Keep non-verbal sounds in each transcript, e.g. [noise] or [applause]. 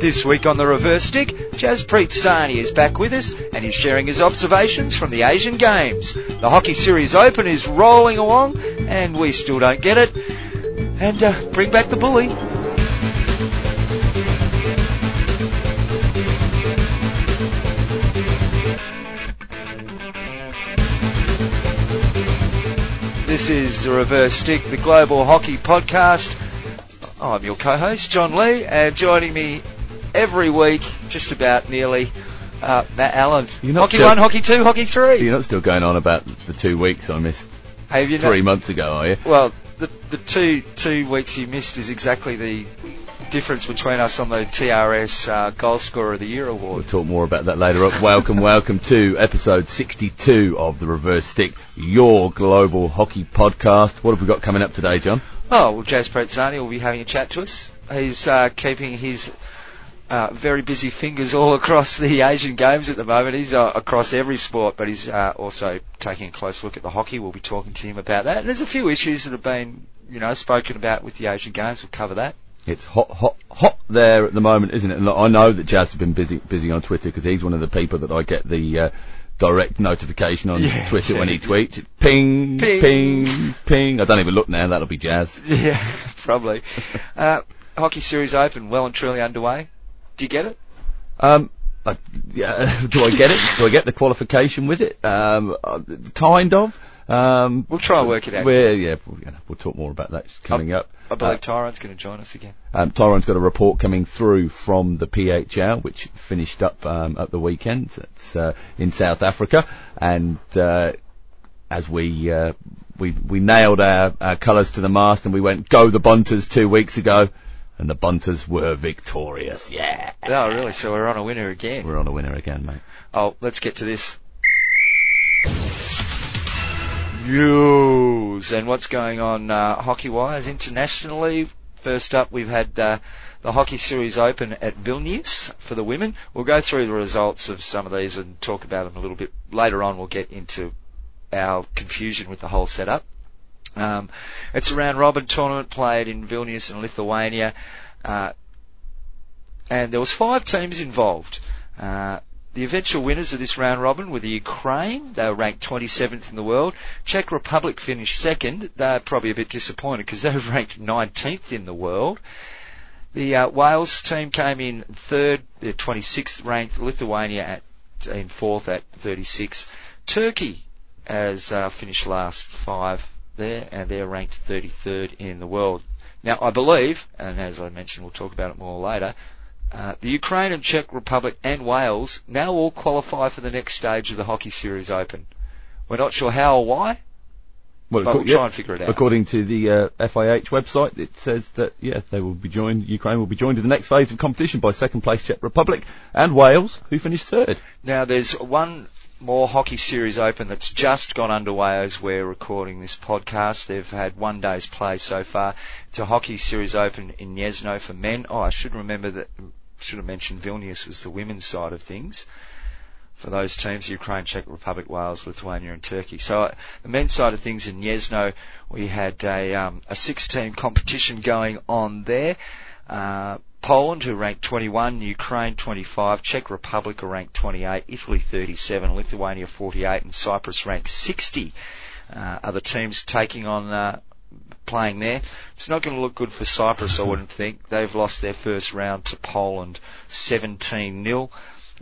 This week on the reverse stick, Jaspreet Sahni is back with us and he's sharing his observations from the Asian Games. The Hockey Series Open is rolling along and we still don't get it. And uh, bring back the bully. This is the Reverse Stick, the Global Hockey Podcast. I'm your co-host, John Lee, and joining me every week, just about nearly, uh, Matt Allen. You're not Hockey still- 1, Hockey 2, Hockey 3. You're not still going on about the two weeks I missed Have you three not- months ago, are you? Well, the, the two, two weeks you missed is exactly the difference between us on the TRS uh, Goal Scorer of the Year award. We'll talk more about that later on. welcome, [laughs] welcome to episode 62 of the Reverse Stick, your global hockey podcast. What have we got coming up today, John? Oh, well, Jaspreet Sahni will be having a chat to us. He's uh, keeping his uh, very busy fingers all [laughs] across the Asian Games at the moment. He's uh, across every sport, but he's uh, also taking a close look at the hockey. We'll be talking to him about that. And there's a few issues that have been, you know, spoken about with the Asian Games. We'll cover that. It's hot, hot, hot there at the moment, isn't it? And I know that Jazz has been busy, busy on Twitter because he's one of the people that I get the uh, direct notification on Yeah. Twitter when he [laughs] tweets. Ping, Ping. ping, ping, I don't even look now. That'll be Jazz. Yeah, [laughs] probably. Uh, Hockey Series Open, well and truly underway. Do you get it? Um, uh, yeah, [laughs] do I get it? Do I get the qualification with it? Um, uh, kind of. Um, We'll try and work it out. Yeah, we'll, you know, we'll talk more about that coming up. I believe Uh, Tyron's going to join us again. um, Tyron's got a report coming through from the PHL, which finished up um, at the weekend. It's uh, in South Africa, and uh, as we uh, we we nailed our, our colours to the mast, and we went go the Bunters two weeks ago, and the Bunters were victorious. Yeah, Oh, really? So we're on a winner again. we're on a winner again, mate. Oh, let's get to this. News and what's going on uh, hockey-wise internationally. First up, we've had uh, the Hockey Series Open at Vilnius for the women. We'll go through the results of some of these and talk about them a little bit later on. We'll get into our confusion with the whole setup. Um, it's a round robin tournament played in Vilnius in Lithuania, uh, and there was five teams involved. Uh, the eventual winners of this round robin were the Ukraine. They were ranked 27th in the world. Czech Republic finished second. They're probably a bit disappointed because [laughs] they were ranked 19th in the world. The uh, Wales team came in third. They're 26th ranked. Lithuania at in fourth at 36. Turkey has uh, finished last five there, and they're ranked 33rd in the world. Now, I believe, and as I mentioned, we'll talk about it more later, uh, the Ukraine and Czech Republic and Wales now all qualify for the next stage of the Hockey Series Open. We're not sure how or why, Well, but we'll yeah, try and figure it out. According to the uh, FIH website, it says that yeah, they will be joined. Ukraine will be joined in the next phase of competition by second place Czech Republic and Wales, who finished third. Now, there's one more Hockey Series Open that's just gone underway as we're recording this podcast. They've had one day's play so far. It's a Hockey Series Open in Gniezno for men. Oh, I should remember that, should have mentioned Vilnius was the women's side of things. For those teams, Ukraine, Czech Republic, Wales, Lithuania and Turkey. So uh, the men's side of things in Gniezno, we had a, um, a six-team competition going on there. Uh, Poland, who ranked 21, Ukraine 25, Czech Republic ranked 28, Italy 37, Lithuania 48, and Cyprus ranked 60. Uh, the teams taking on uh, playing there? It's not going to look good for Cyprus, I wouldn't think. They've lost their first round to Poland 17 0.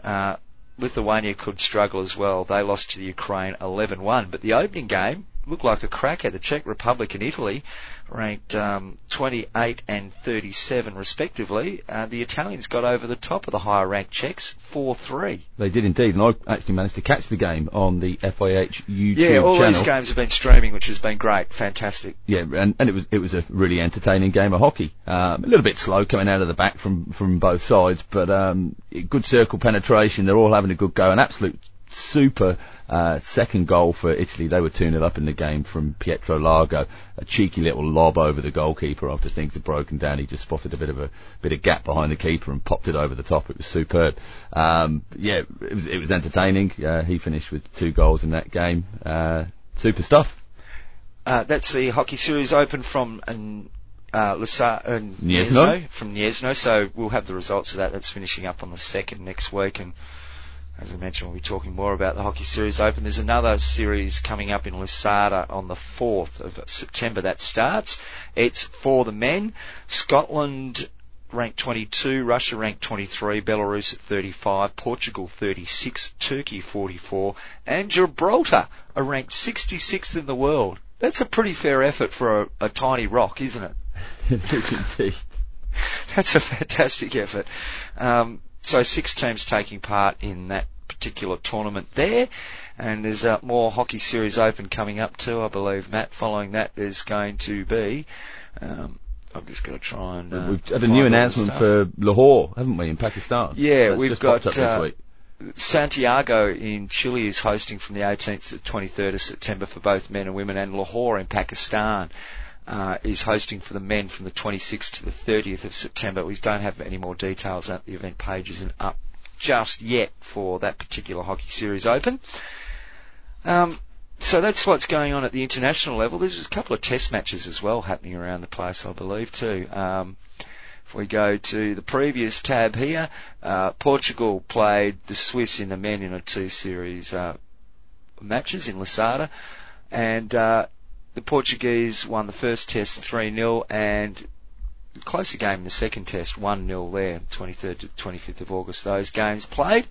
Uh, Lithuania could struggle as well. They lost to the Ukraine 11-1, but the opening game looked like a cracker. The Czech Republic and Italy ranked um, 28 and 37 respectively. Uh, the Italians got over the top of the higher ranked Czechs 4-3. They did indeed, and I actually managed to catch the game on the FIH YouTube Yeah, all channel. these games have been streaming, which has been great, fantastic. Yeah, and, and it was it was a really entertaining game of hockey. Um, a little bit slow coming out of the back from from both sides, but um, good circle penetration. They're all having a good go. An absolute super uh, second goal for Italy. They were 2 0 up in the game from Pietro Largo. A cheeky little lob over the goalkeeper after things had broken down. He just spotted a bit of a bit of gap behind the keeper and popped it over the top. It was superb. Um, yeah, it was it was entertaining. Uh, he finished with two goals in that game. Uh, super stuff. Uh, that's the Hockey Series Open from um, uh, Lisa, uh, Gniezno. from Gniezno. So we'll have the results of that. That's finishing up on the second next week, and as I mentioned, we'll be talking more about the Hockey Series Open. There's another series coming up in Lousada on the 4th of September that starts. It's for the men. Scotland ranked 22, Russia ranked 23, Belarus at 35, Portugal 36, Turkey 44, and Gibraltar are ranked 66th in the world. That's a pretty fair effort for a, a tiny rock, isn't it? [laughs] it is indeed. [laughs] That's a fantastic effort. Um, so six teams taking part in that particular tournament there. And there's uh, more Hockey Series Open coming up too, I believe, Matt. Following that, there's going to be. Um, I'm just going to try and. Uh, We've had a new announcement for Lahore, haven't we, in Pakistan? Yeah, That's we've just got uh, this week. Santiago in Chile is hosting from the 18th to 23rd of September for both men and women, and Lahore in Pakistan uh, is hosting for the men from the 26th to the 30th of September. We don't have any more details. At the event page isn't up just yet for that particular Hockey Series Open. Um, so that's what's going on at the international level. There's a couple of test matches as well happening around the place, I believe, too. Um, if we go to the previous tab here, uh, Portugal played the Swiss in the men in a two series uh, matches in Lousada, and uh, the Portuguese won the first test 3 0 and closer game in the second test 1 0 there, 23rd to 25th of August. Those games played.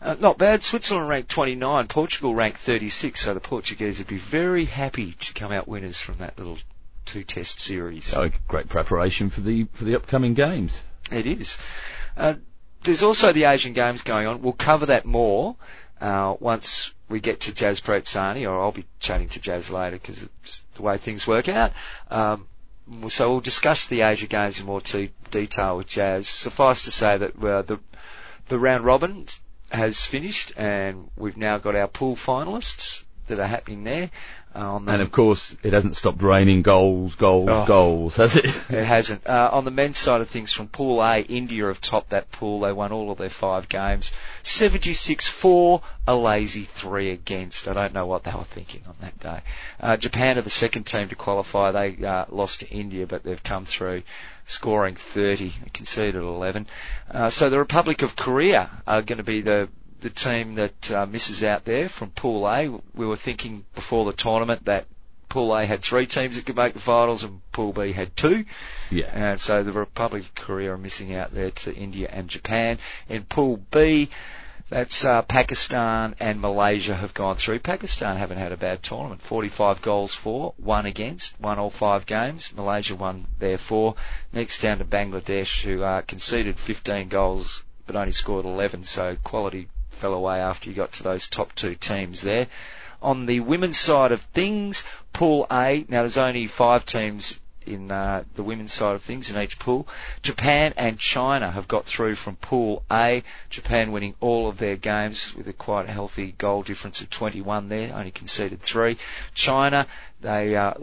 Uh, not bad. Switzerland ranked 29, Portugal ranked 36, so the Portuguese would be very happy to come out winners from that little two test series. So great preparation for the for the upcoming games. It is. Uh, there's also the Asian Games going on. We'll cover that more uh, once we get to Jaspreet Sahni, or I'll be chatting to Jazz later because just the way things work out. Um, so we'll discuss the Asia Games in more t- detail with Jazz. Suffice to say that uh, the the round robin has finished, and we've now got our pool finalists that are happening there. Uh, on the And of course, it hasn't stopped raining goals, goals, Oh. goals, has it? [laughs] It hasn't. Uh, on the men's side of things, from Pool A, India have topped that pool. They won all of their five games. 76-4, a lazy three against. I don't know what they were thinking on that day. Uh, Japan are the second team to qualify. They uh, lost to India, but they've come through scoring 30. They conceded 11. Uh, so the Republic of Korea are going to be the the team that uh, misses out there from Pool A. We were thinking before the tournament that Pool A had three teams that could make the finals and Pool B had two. yeah. And so the Republic of Korea are missing out there to India and Japan. In Pool B, that's uh, Pakistan and Malaysia have gone through. Pakistan haven't had a bad tournament. 45 goals for, one against, won all five games. Malaysia won their four. Next down to Bangladesh, who uh, conceded 15 goals but only scored 11. So quality fell away after you got to those top two teams there. On the women's side of things, Pool A. Now there's only five teams in uh, the women's side of things in each pool. Japan and China have got through from Pool A. Japan winning all of their games with a quite healthy goal difference of 21 there, only conceded three. China, they uh,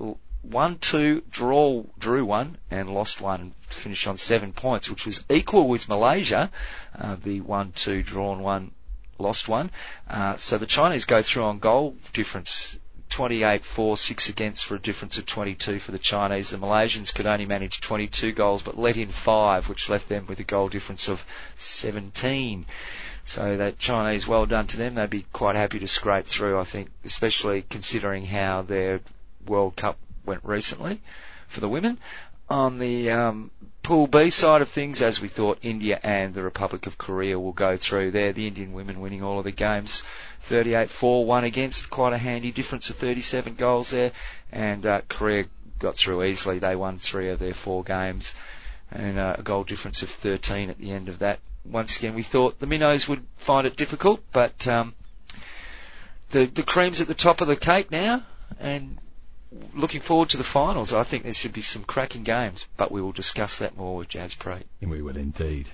won two, draw, drew one, and lost one, finished on seven points, which was equal with Malaysia, uh, the one, two, drawn one, lost one. Uh, so the Chinese go through on goal difference 28 4 6 against for a difference of 22 for the Chinese. The Malaysians could only manage 22 goals but let in 5 which left them with a goal difference of 17. So that Chinese, well done to them. They'd be quite happy to scrape through, I think, especially considering how their World Cup went recently for the women. On the um, Pool B side of things, as we thought, India and the Republic of Korea will go through there. The Indian women winning all of the games, 38-4, one against, quite a handy difference of 37 goals there. And uh, Korea got through easily. They won three of their four games, and uh, a goal difference of 13 at the end of that. Once again, we thought the minnows would find it difficult, but um, the the cream's at the top of the cake now, and looking forward to the finals. I think there should be some cracking games, but we will discuss that more with Jaspreet. And we will indeed.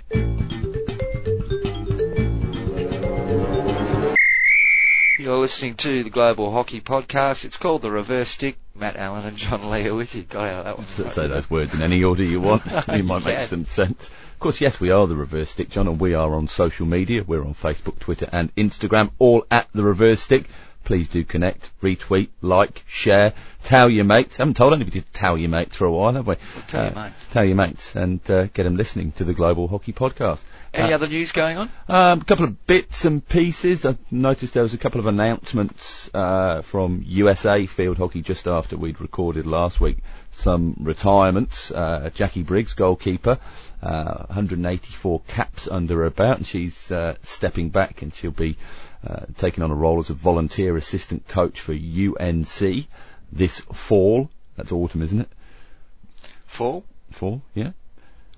You're listening to the Global Hockey Podcast. It's called The Reverse Stick. Matt Allen and John Lee are with you. Out that one. Say those words in any order you want. [laughs] you might make some sense. Of course, yes, we are the Reverse Stick, John, and we are on social media. We're on Facebook, Twitter, and Instagram, all at the Reverse Stick. Please do connect, retweet, like, share, tell your mates. I haven't told anybody to tell your mates for a while, have we? Well, tell your mates. Tell your mates and uh, get them listening to the Global Hockey Podcast. Any Uh, other news going on? um, a couple of bits and pieces. I noticed there was a couple of announcements uh, from USA Field Hockey just after we'd recorded last week. Some retirements. Uh, Jackie Briggs, goalkeeper, uh, 184 caps under her belt, and she's uh, stepping back, and she'll be uh, taking on a role as a volunteer assistant coach for UNC this fall. That's autumn, isn't it? Fall? Fall, yeah.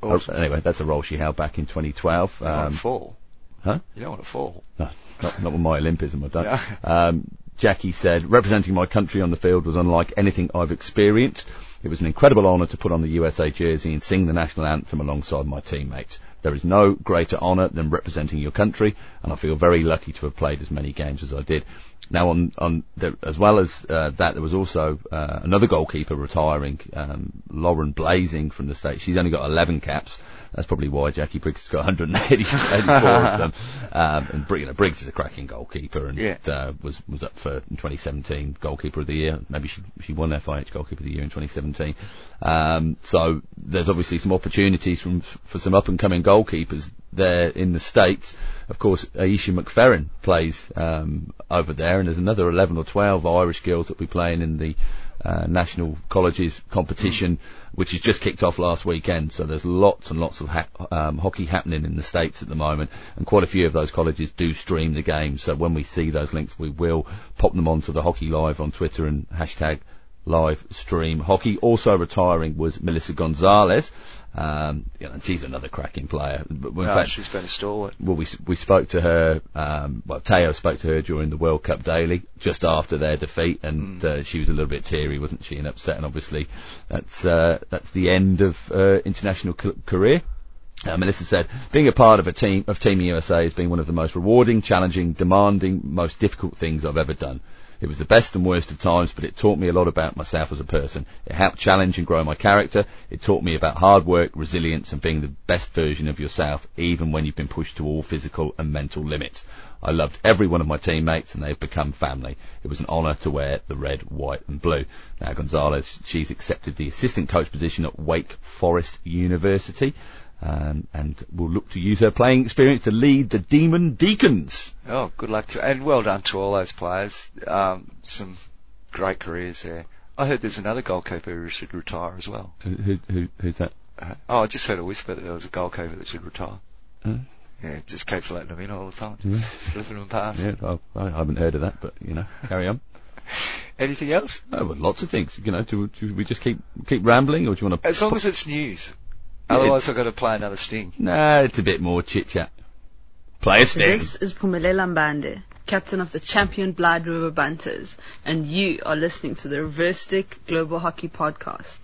Oh, anyway, that's a role she held back in 2012. you don't want Um, fall? huh? You don't want to fall. No, not, not with my Olympism, I don't. No. Um, Jackie said, representing my country on the field was unlike anything I've experienced. It was an incredible honour to put on the USA jersey and sing the national anthem alongside my teammates. There is no greater honour than representing your country, and I feel very lucky to have played as many games as I did. Now, on, on the, as well as uh, that, there was also uh, another goalkeeper retiring, um, Lauren Blazing from the States. She's only got 11 caps. That's probably why Jackie Briggs has got [laughs] 184 of them. Um, and you know, Briggs is a cracking goalkeeper and Yeah. uh, was was up for 2017 goalkeeper of the year. Maybe she she won FIH goalkeeper of the year in 2017. Um, so there's obviously some opportunities from for some up and coming goalkeepers there in the states. Of course, Ayeisha McFerran plays um, over there, and there's another 11 or 12 Irish girls that will be playing in the uh, national colleges competition, which has just kicked off last weekend. So there's lots and lots of ha- um, hockey happening in the states at the moment, and quite a few of those colleges do stream the games. So when we see those links, we will pop them onto the Hockey Live on Twitter and hashtag live stream hockey. Also retiring was Melissa Gonzalez. Um, you know, she's another cracking player. But in No, fact, she's been a stalwart. well, we we spoke to her. Um, well, Teo spoke to her during the World Cup daily, just after their defeat, and uh, she was a little bit teary, wasn't she, and upset. And obviously, that's uh, that's the end of uh, international c- career. Uh, Melissa said, being a part of a team of Team USA has been one of the most rewarding, challenging, demanding, most difficult things I've ever done. It was the best and worst of times, but it taught me a lot about myself as a person. It helped challenge and grow my character. It taught me about hard work, resilience, and being the best version of yourself, even when you've been pushed to all physical and mental limits. I loved every one of my teammates, and they've become family. It was an honour to wear the red, white, and blue. Now, Gonzalez, she's accepted the assistant coach position at Wake Forest University. Um, and will look to use her playing experience to lead the Demon Deacons. Oh, good luck to and well done to all those players. Um, some great careers there. I heard there's another goalkeeper who should retire as well. Who, who, who, who's that? Oh, I just heard a whisper that there was a goalkeeper that should retire. Uh, Yeah, just keeps letting them in all the time, just slipping them past. yeah, I, I haven't heard of that, but you know, carry on. [laughs] Anything else? Oh, well, lots of things. You know, do, do we just keep keep rambling, or do you want to? As long as it's news. Yeah, Otherwise, I've got to play another sting. No, it's a bit more chit chat. Play a sting. This is Phumelela Mbande, captain of the champion Blyde River Bunters, and you are listening to the Reverse Stick Global Hockey Podcast.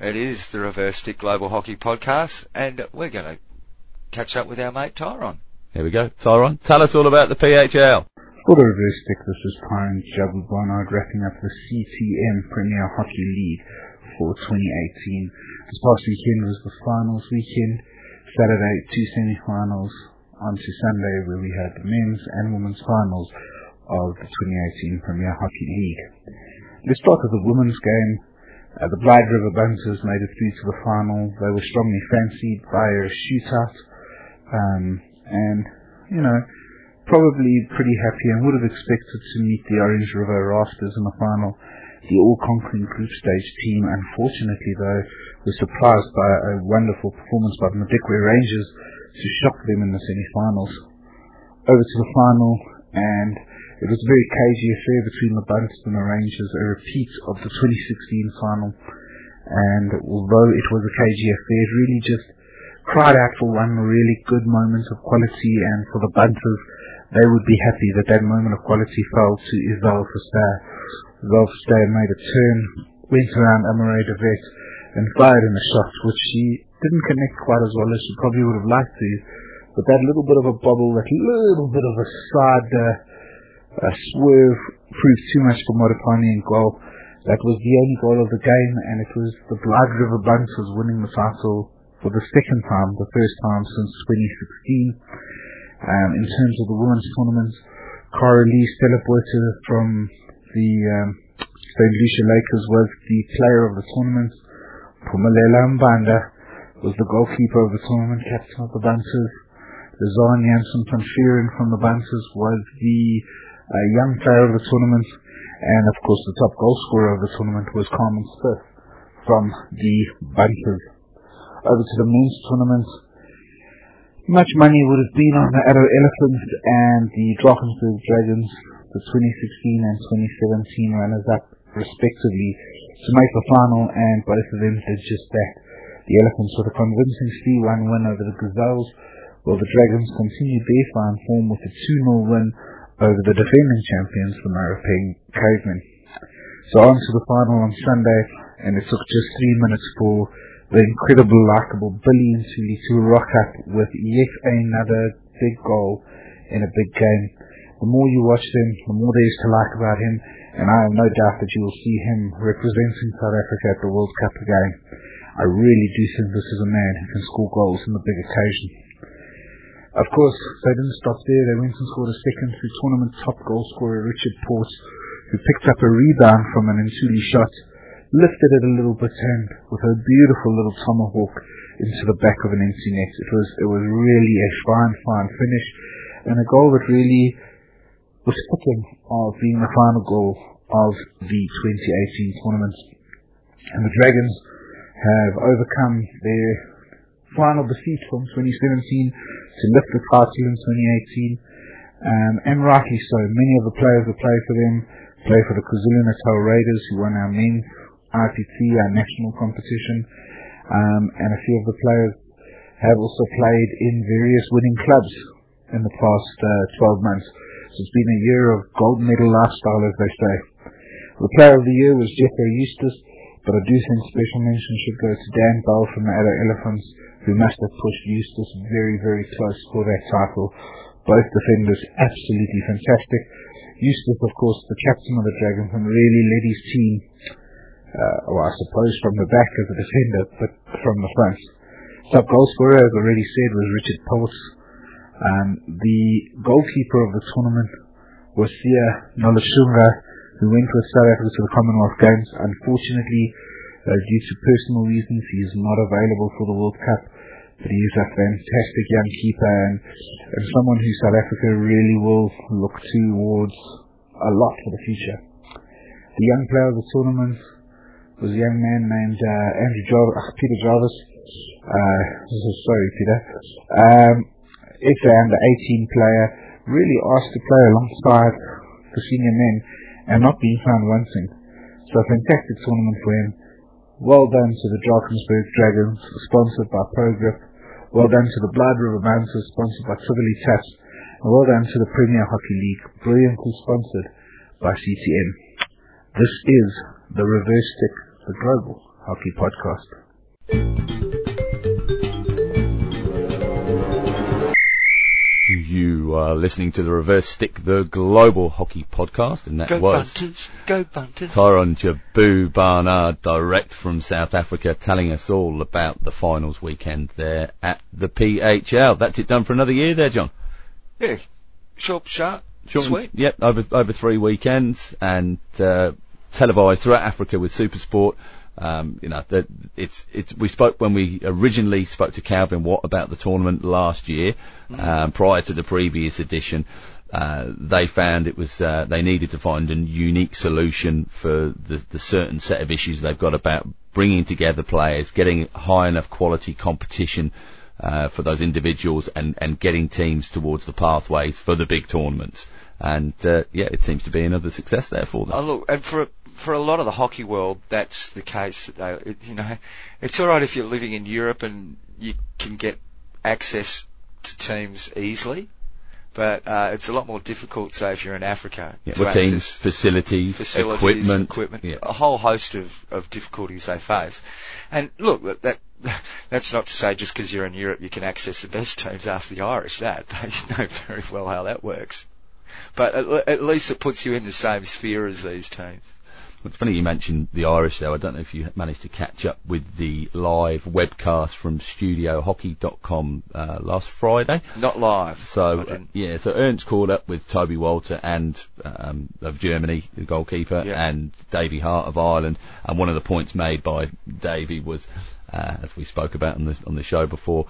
It is the Reverse Stick Global Hockey Podcast, and we're going to catch up with our mate Tyron. Here we go. Tyron, tell us all about the PHL. For the reverse stick, this is Jabu Barnard wrapping up the CTM Premier Hockey League for 2018. This past weekend was the finals weekend. Saturday, two semi-finals. On to Sunday, where we had the men's and women's finals of the 2018 Premier Hockey League. Let's start with the women's game. Uh, the Blyde River Bunters made it through to the final. They were strongly fancied by a shootout. Um, and, you know, probably pretty happy and would have expected to meet the Orange River Rafters in the final. The all-conquering group stage team, unfortunately though, was surprised by a wonderful performance by the Madikwe Rangers to shock them in the semi-finals. Over to the final, and it was a very cagey affair between the Bunters and the Rangers, a repeat of the 2016 final. And although it was a cagey affair, it really just cried out for one really good moment of quality, and for the Bunters, they would be happy that that moment of quality fell to Isabel Foster. Isabel Foster made a turn, went around Amaray de and fired in a shot which she didn't connect quite as well as she probably would have liked to. But that little bit of a bubble, that little bit of a side uh, swerve proved too much for Modipani and goal. That was the only goal of the game, and it was the Blyde River Bunters winning the title for the second time, the first time since 2016. Um, in terms of the women's tournament, Cara Lee Stella from the um, St. Lucia Lakers was the player of the tournament. Phumelela Mbande was the goalkeeper of the tournament, captain of the Bunters. Lazan Janssen from Vieren from the Bunters was the uh, young player of the tournament. And of course the top goal scorer of the tournament was Carmen Smith from the Bunters. Over to the men's tournament. Much money would have been on the Addo Elephants and the Drakensberg Dragons, the 2016 and 2017 runners-up respectively, to make the final and both of them did just that. The Elephants with a convincing 3-1 win over the Gazelles, while the Dragons continued their fine form with a 2-0 win over the defending champions, the Maropeng Cavemen. So on to the final on Sunday, and it took just three minutes for the incredible, likable Billy Ntuli to rock up with yet another big goal in a big game. The more you watch him, the more there is to like about him, and I have no doubt that you will see him representing South Africa at the World Cup again. I really do think this is a man who can score goals on the big occasion. Of course, they didn't stop there. They went and scored a second through tournament top goal scorer Richard Pautz, who picked up a rebound from an Ntuli shot, lifted it a little bit and with her beautiful little tomahawk into the back of an empty net. It was it was really a fine, fine finish and a goal that really was fitting of being the final goal of the 2018 tournament. And the Dragons have overcome their final defeat from 2017 to lift the title in 2018. Um, and rightly so. Many of the players that play for them play for the KwaZulu-Natal Raiders, who won our men's IPT, our national competition. Um, and a few of the players have also played in various winning clubs in the past uh, 12 months. So it's been a year of gold medal lifestyle, as they say. The player of the year was Jethro Eustace, but I do think special mention should go to Dan Bell from the Addo Elephants, who must have pushed Eustace very, very close for that title. Both defenders absolutely fantastic. Eustace, of course, the captain of the Dragons, and really led his team, uh, well, I suppose from the back as a defender, but from the front. Top goal scorer, as already said, was Richard Pautz. Um, the goalkeeper of the tournament was Siya Nolutshungu, who went with South Africa to the Commonwealth Games. Unfortunately, uh, due to personal reasons, he is not available for the World Cup. But he is a fantastic young keeper and, and someone who South Africa really will look towards a lot for the future. The young player of the tournament was a young man named uh, Andrew Jarvis, uh, Peter Jarvis. Uh, sorry, Peter. Um, it's an under 18 player, really asked to play alongside the senior men and not being found wanting. So a fantastic tournament for him. Well done to the Drakensberg Dragons, sponsored by ProGrip. Well done to the Blyde River Bouncers, sponsored by Tivoli Taps. And well done to the Premier Hockey League, brilliantly sponsored by CTM. This is the Reverse Stick, the Global Hockey Podcast. You are listening to the Reverse Stick, the global hockey podcast, and that Go was Bunters, go Bunters. Tyron Jabu Barnard, direct from South Africa, telling us all about the finals weekend there at the PHL. That's it done for another year there, John. Yeah, short, sharp, Short sweet. Yep, over over three weekends and uh, televised throughout Africa with SuperSport. Um, you know, that it's it's. We spoke when we originally spoke to Calvin Watt about the tournament last year, um, prior to the previous edition. Uh, they found it was uh, they needed to find a unique solution for the, the certain set of issues they've got about bringing together players, getting high enough quality competition uh, for those individuals, and, and getting teams towards the pathways for the big tournaments. And uh, yeah, it seems to be another success there for them. Oh, look, and for for a lot of the hockey world, that's the case. That they, it, you know, it's all right if you're living in Europe and you can get access to teams easily, but uh, it's a lot more difficult, say, if you're in Africa Yeah, what teams, facilities, facilities, equipment, equipment, Yeah. a whole host of, of difficulties they face. And look, that, that [laughs] that's not to say just because you're in Europe you can access the best teams. Ask the Irish that [laughs] they know very well how that works. But at, at least it puts you in the same sphere as these teams. It's funny you mentioned the Irish though. I don't know if you managed to catch up with the live webcast from studiohockey.com uh, last Friday. Not live. So uh, yeah, so Ernst called up with Toby Walter and um, of Germany, the goalkeeper, Yeah. and Davy Harte of Ireland. And one of the points made by Davy was, uh, as we spoke about on the on the show before,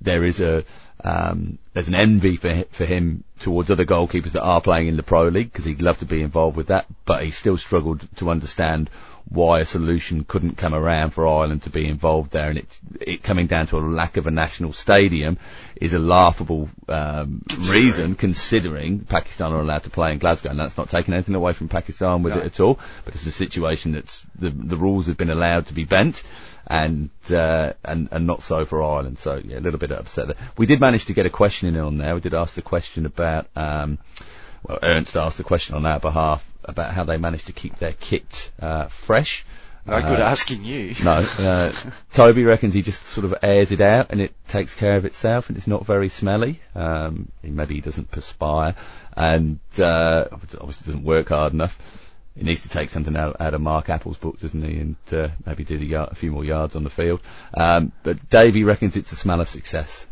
there is a um, there's an envy for for him towards other goalkeepers that are playing in the pro league because he'd love to be involved with that, but he still struggled to understand why a solution couldn't come around for Ireland to be involved there, and it it coming down to a lack of a national stadium is a laughable um, reason considering Pakistan are allowed to play in Glasgow, and that's not taking anything away from Pakistan with No. it at all, but it's a situation that's the the rules have been allowed to be bent and uh, and and not so for Ireland. So yeah, a little bit upset there. We did manage to get a question in on there. We did ask the question about um, well, Ernst asked the question on our behalf about how they managed to keep their kit uh, fresh. No good Uh, asking you. no, uh, [laughs] Toby reckons he just sort of airs it out and it takes care of itself and it's not very smelly. Um, maybe he doesn't perspire and uh, obviously doesn't work hard enough. He needs to take something out, out of Mark Apple's book, doesn't he? And uh, maybe do the yard, a few more yards on the field. Um, but Davey reckons it's a smell of success.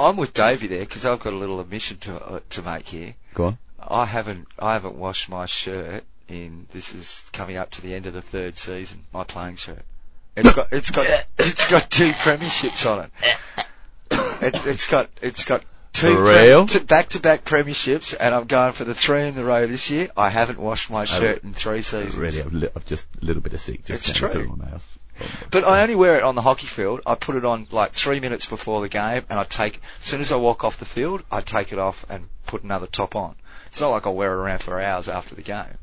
I'm with Davey there because I've got a little admission to uh, to make here. Go on. I haven't I haven't washed my shirt in this is coming up to the end of the third season. My playing shirt. It's got it's got [coughs] it's got two premierships on it. [coughs] It's it's got it's got two For real? back to back premierships, and I'm going for the three in the row this year. I haven't washed my shirt in three seasons. Really, I've, li- I've just a little bit of sick just It's true. my mouth. But I only wear it on the hockey field. I put it on like three minutes before the game, and I take as soon as I walk off the field, I take it off and put another top on. It's not like I wear it around for hours after the game.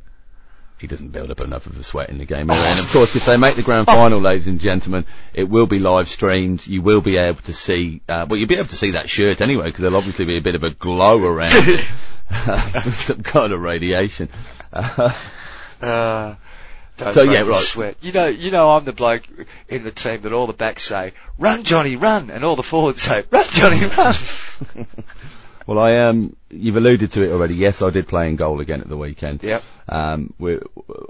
he doesn't build up enough of a sweat in the game. anyway. And of course, if they make the grand final, ladies and gentlemen, it will be live streamed. You will be able to see, uh, well, you'll be able to see that shirt anyway, because there'll obviously be a bit of a glow around it. [laughs] [laughs] some kind of radiation. [laughs] Uh, don't So, yeah, right. Sweat. You know, you know, I'm the bloke in the team that all the backs say, "Run, Johnny, run," and all the forwards say, "Run, Johnny, [laughs] run." [laughs] well, I um, you've alluded to it already. Yes, I did play in goal again at the weekend. yep. Um, we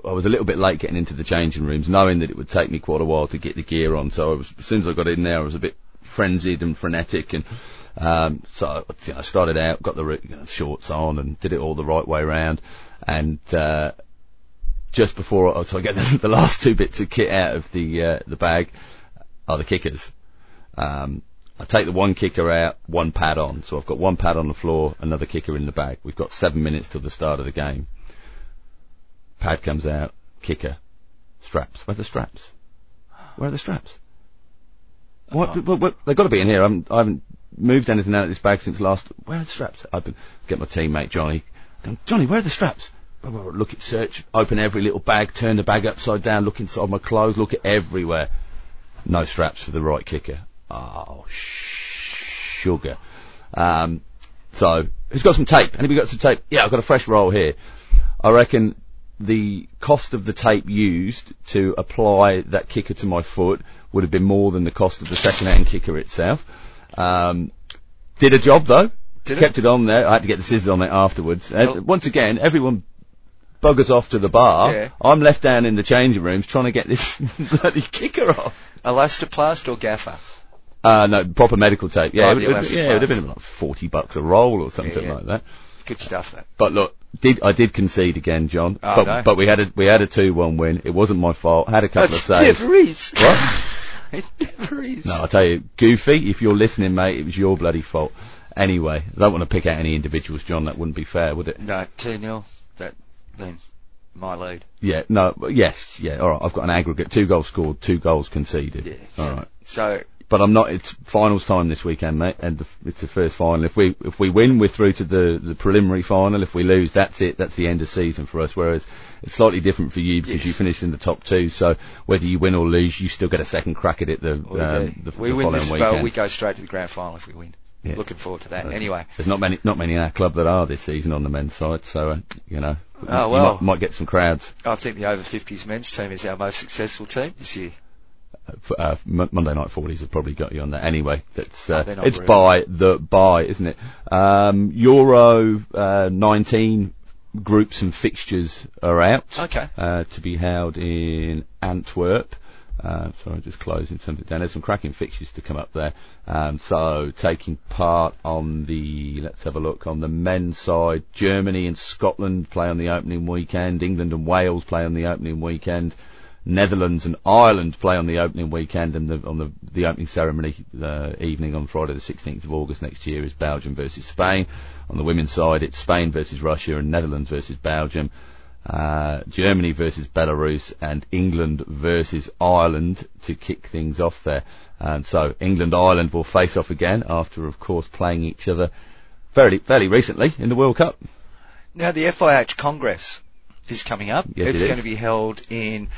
I was a little bit late getting into the changing rooms, knowing that it would take me quite a while to get the gear on. So I was, as soon as I got in there, I was a bit frenzied and frenetic, and um, so I, you know, I started out, got the re- you know, shorts on, and did it all the right way round, and uh, just before I, so I get [laughs] the, the last two bits of kit out of the uh, the bag are the kickers. Um, I take the one kicker out, one pad on. So I've got one pad on the floor, another kicker in the bag. We've got seven minutes till the start of the game. Pad comes out, kicker, straps. Where are the straps? Where are the straps? What? what, what they've got to be in here. I haven't, I haven't moved anything out of this bag since last. Where are the straps? I've been get my teammate Johnny. Johnny, where are the straps? Look at search, open every little bag, turn the bag upside down, look inside my clothes, look at everywhere. No straps for the right kicker. Oh, sugar. Um, so, who's got some tape? Anybody got some tape? Yeah, I've got a fresh roll here. I reckon the cost of the tape used to apply that kicker to my foot would have been more than the cost of the second-hand kicker itself. Um, did a job though. Did it? Kept it on there. I had to get the scissors on it afterwards. Uh, Well- once again, everyone buggers off to the bar. Yeah. I'm left down in the changing rooms trying to get this [laughs] bloody kicker off. Elastoplast or gaffer? Uh, no, proper medical tape. Yeah, Oh, it, would- yeah, it would have been like 40 bucks a roll or something Yeah, yeah. like that. Good stuff. That. But look, did I did concede again, John? Oh, but, no. but we had a we had a two one win. It wasn't my fault. Had a couple That's of saves. never is. [laughs] What? it never is. No, I tell you, Goofy, if you're listening, mate, it was your bloody fault. Anyway, I don't want to pick out any individuals, John. That wouldn't be fair, would it? No, two 0 That then my lead. Yeah, no, yes, yeah. All right, I've got an aggregate: two goals scored, two goals conceded. Yeah. All so, right, So but I'm not. It's finals time this weekend, mate, and the, it's the first final. If we if we win, we're through to the the preliminary final. If we lose, that's it. That's the end of season for us. Whereas it's slightly different for you because Yes. you finished in the top two. So whether you win or lose, you still get a second crack at it the we, um, the, we the win this weekend. well, we go straight to the grand final if we win. Yeah. Looking forward to that. Anyway, There's not many, not many in our club that are this season on the men's side, so uh, you know, Oh, well. might, might get some crowds. I think the over 50s men's team is our most successful team this year. F- Uh, M- Monday night 40s have probably got you on that anyway. That's uh, Oh, it's by the by, isn't it? Um, Euro uh, 19 groups and fixtures are out. Okay. Uh, to be held in Antwerp. Uh, sorry, just closing something down. There's some cracking fixtures to come up there. Um, so taking part on the, let's have a look, on the men's side, Germany and Scotland play on the opening weekend, England and Wales play on the opening weekend, Netherlands and Ireland play on the opening weekend, and the, on the, the opening ceremony uh, evening on Friday the 16th of August next year is Belgium versus Spain. On the women's side, it's Spain versus Russia and Netherlands versus Belgium uh, Germany versus Belarus and England versus Ireland to kick things off there. Um, so England Ireland will face off again after, of course, playing each other fairly fairly recently in the World Cup. Now the FIH Congress is coming up. Yes, it's it going to be held in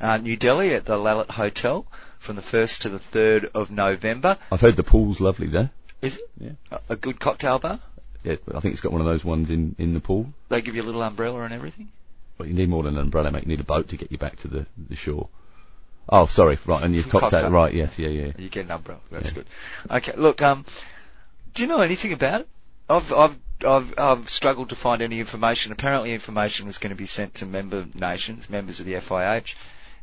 uh, New Delhi at the Lalit Hotel from the 1st to the 3rd of November. I've heard the pool's lovely there. Is it? Yeah. A, a good cocktail bar? Yeah, I think it's got one of those ones in, in the pool. They give you a little umbrella and everything? But you need more than an umbrella, mate. You need a boat to get you back to the, the shore. Oh, sorry, right, and your cocktail, Cocktail. right, yes, yeah, yeah. You get an umbrella. That's Yeah. good. Okay, look, um, do you know anything about it? I've, I've, I've, I've struggled to find any information. Apparently information was going to be sent to member nations, members of the FIH,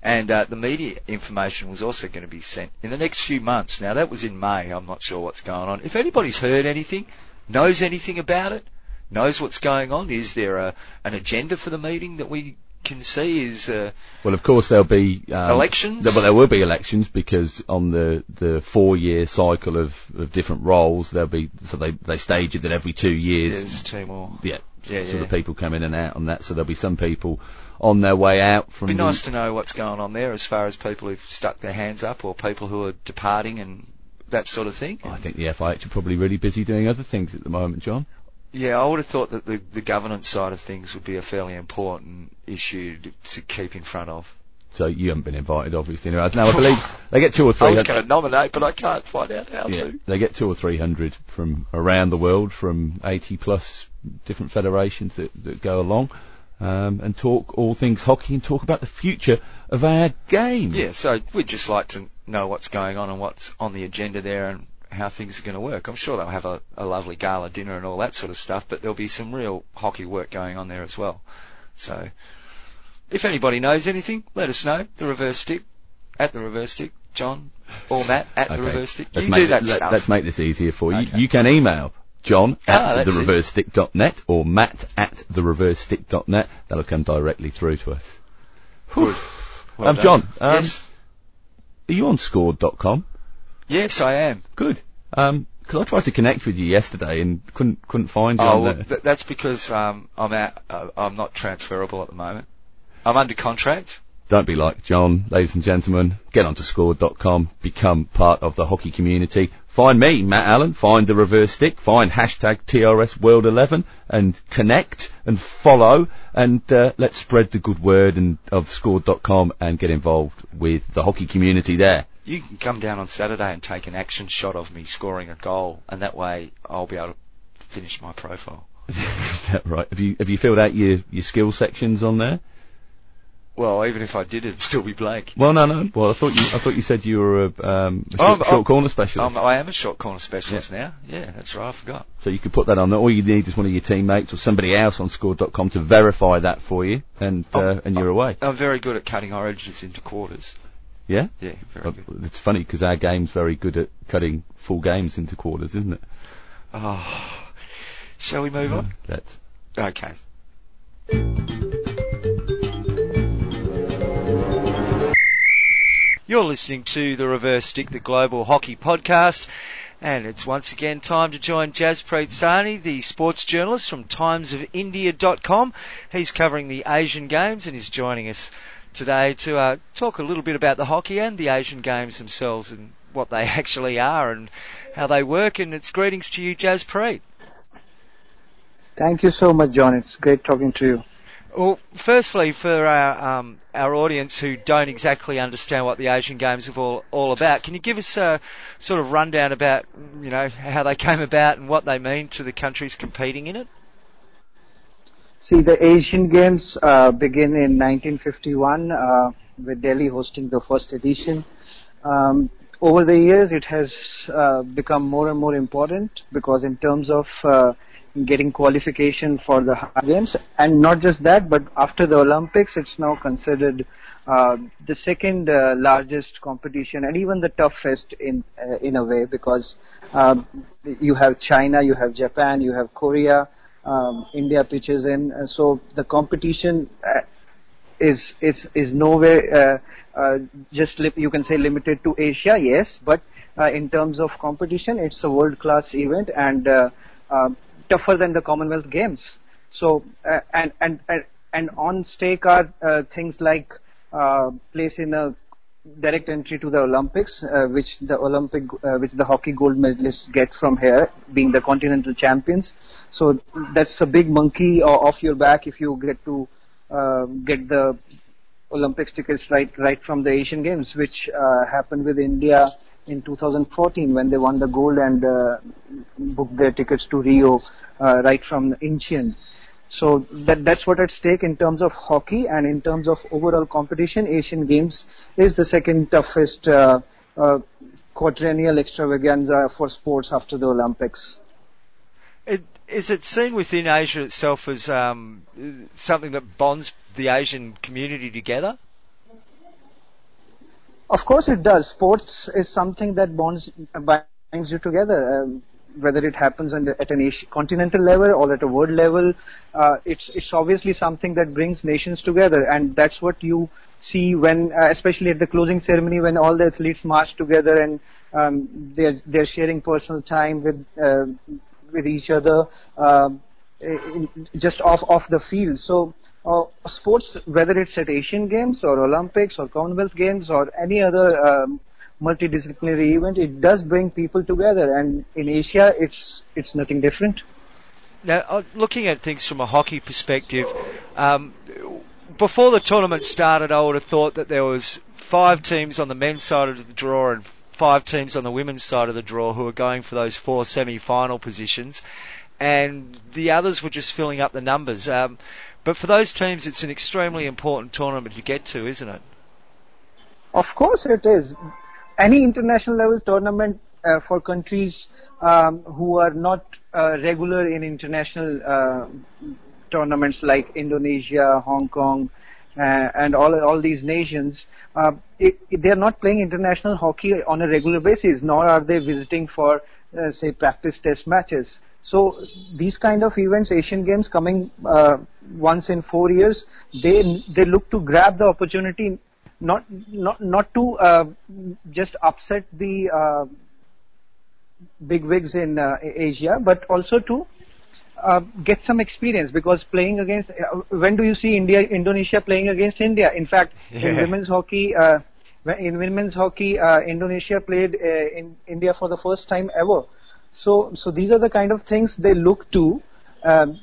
and uh, the media information was also going to be sent in the next few months. Now that was in May. I'm not sure what's going on. If anybody's heard anything, knows anything about it, knows what's going on, is there a, an agenda for the meeting that we can see? Is uh, Well, of course there'll be um, Elections? There, well, there will be elections because on the the four year cycle of, of different roles, there'll be so they they stage it that every two years. there's two more? Yeah, Yeah, sort yeah. of people come in and out on that. So there'll be some people on their way out from. It'd be the, nice to know what's going on there as far as people who've stuck their hands up or people who are departing and that sort of thing. I think the FIH are probably really busy doing other things at the moment, John. Yeah, I would have thought that the, the governance side of things would be a fairly important issue to, to keep in front of. So you haven't been invited, obviously. Now, now I believe [laughs] they get two or three. I was going to nominate, but I can't find out how yeah, to. they get two or three hundred from around the world, from 80 plus different federations that, that go along, um, and talk all things hockey and talk about the future of our game. Yeah, so we'd just like to know what's going on and what's on the agenda there and how things are going to work. I'm sure they'll have a, a lovely gala dinner and all that sort of stuff, but there'll be some real hockey work going on there as well. So, if anybody knows anything, let us know. The reverse stick, at the reverse stick, John or Matt at the reverse stick. Let's You make do that stuff. Let's make this easier for you. Okay. You can email John Ah, at thereversestick.net or Matt at thereversestick.net. That'll come directly through to us. Good. Well um. John, um, yes. are you on scored.com? Yes, I am. Good. Um 'cause I tried to connect with you yesterday and couldn't couldn't find you Oh, well, th- that's because um, I'm out, uh, I'm not transferable at the moment. I'm under contract. Don't be like John, ladies and gentlemen. Get onto scored.com, become part of the hockey community. Find me, Matt Allen, find the reverse stick, find hashtag TRS World 11 and connect and follow and uh, let's spread the good word and of scored.com and get involved with the hockey community there. You can come down on Saturday and take an action shot of me scoring a goal, and that way I'll be able to finish my profile. [laughs] Is that right? Have you have you filled out your, your skill sections on there? Well, even if I did, it'd still be blank. Well, no, no. Well, I thought you I thought you said you were a, um, a Oh, short, I'm- short corner specialist. Um, I am a short corner specialist now. Yeah, that's right. I forgot. So you could put that on there. All you need is one of your teammates or somebody else on score.com to verify that for you, and uh, Oh, and you're oh. away. I'm very good at cutting origins into quarters. Yeah. Yeah, very Uh, good. It's funny because our game's very good at cutting full games into quarters, isn't it? Oh, shall we move on? That's Okay. You're listening to the Reverse Stick, the Global Hockey Podcast, and it's once again time to join Jaspreet Sahni, the sports journalist from TimesOfIndia.com. He's covering the Asian Games and is joining us today to uh, talk a little bit about the hockey and the Asian Games themselves and what they [laughs] actually are and how they work. And it's greetings to you, Jazz Jaspreet. Thank you so much, John. It's great talking to you. Well, firstly, for our um, our audience who don't exactly understand what the Asian Games are all, all about, can you give us a sort of rundown about you know how they [laughs] came about and what they mean to the countries competing in it? See, the Asian Games uh, begin in 1951 uh, with Delhi hosting the first edition. Um, over the years, it has uh, become more and more important because in terms of uh, getting qualification for the games, and not just that, but after the Olympics, it's now considered uh, the second uh, largest competition and even the toughest in uh, in a way because um, you have China, you have Japan, you have Korea, um, India pitches in, uh, so the competition uh, is is is nowhere uh, just li- you can say limited to Asia, yes, but in terms of competition, it's a world class event and tougher than the Commonwealth Games. So and and and on stake are things like uh, place in a direct entry to the Olympics, uh, which the Olympic, uh, which the hockey gold medalists get from here, being the continental champions. So that's a big monkey off your back if you get to uh, get the Olympics tickets right right from the Asian Games, which uh, happened with India in 2014 when they won the gold and uh, booked their tickets to Rio right from Incheon. So that that's what at stake in terms of hockey and in terms of overall competition. Asian Games is the second toughest uh, uh, quadrennial extravaganza for sports after the Olympics. It, is it seen within Asia itself as um, something that bonds the Asian community together? Of course it does. Sports is something that bonds binds you together. Um, whether it happens at an continental level or at a world level, uh, it's it's obviously something that brings nations together, and that's what you see when, uh, especially at the closing ceremony, when all the athletes march together and um, they're they're sharing personal time with uh, with each other, um, in, just off off the field. So. Uh, sports, whether it's at Asian Games or Olympics or Commonwealth Games or any other um, multidisciplinary event, it does bring people together. And in Asia, it's it's nothing different. Now, uh, looking at things from a hockey perspective, um, before the tournament started, I would have thought that there was five teams on the men's side of the draw and five teams on the women's side of the draw who were going for those four semi-final positions, and the others were just filling up the numbers. Um, but for those teams, it's an extremely important tournament to get to, isn't it? Of course it is any international level tournament uh, for countries um, who are not uh, regular in international uh, tournaments like Indonesia, Hong Kong, uh, and all all these nations, uh, it, it, they are not playing international hockey on a regular basis, nor are they visiting for uh, say practice test matches. So these kind of events, Asian Games coming once in four years, they they look to grab the opportunity not not not to uh, just upset the uh, big wigs in uh, Asia, but also to uh, get some experience because playing against uh, when do you see India Indonesia playing against India? In fact, yeah. in women's hockey. Uh, in women's hockey, Indonesia played in India for the first time ever. So, so these are the kind of things they look to um,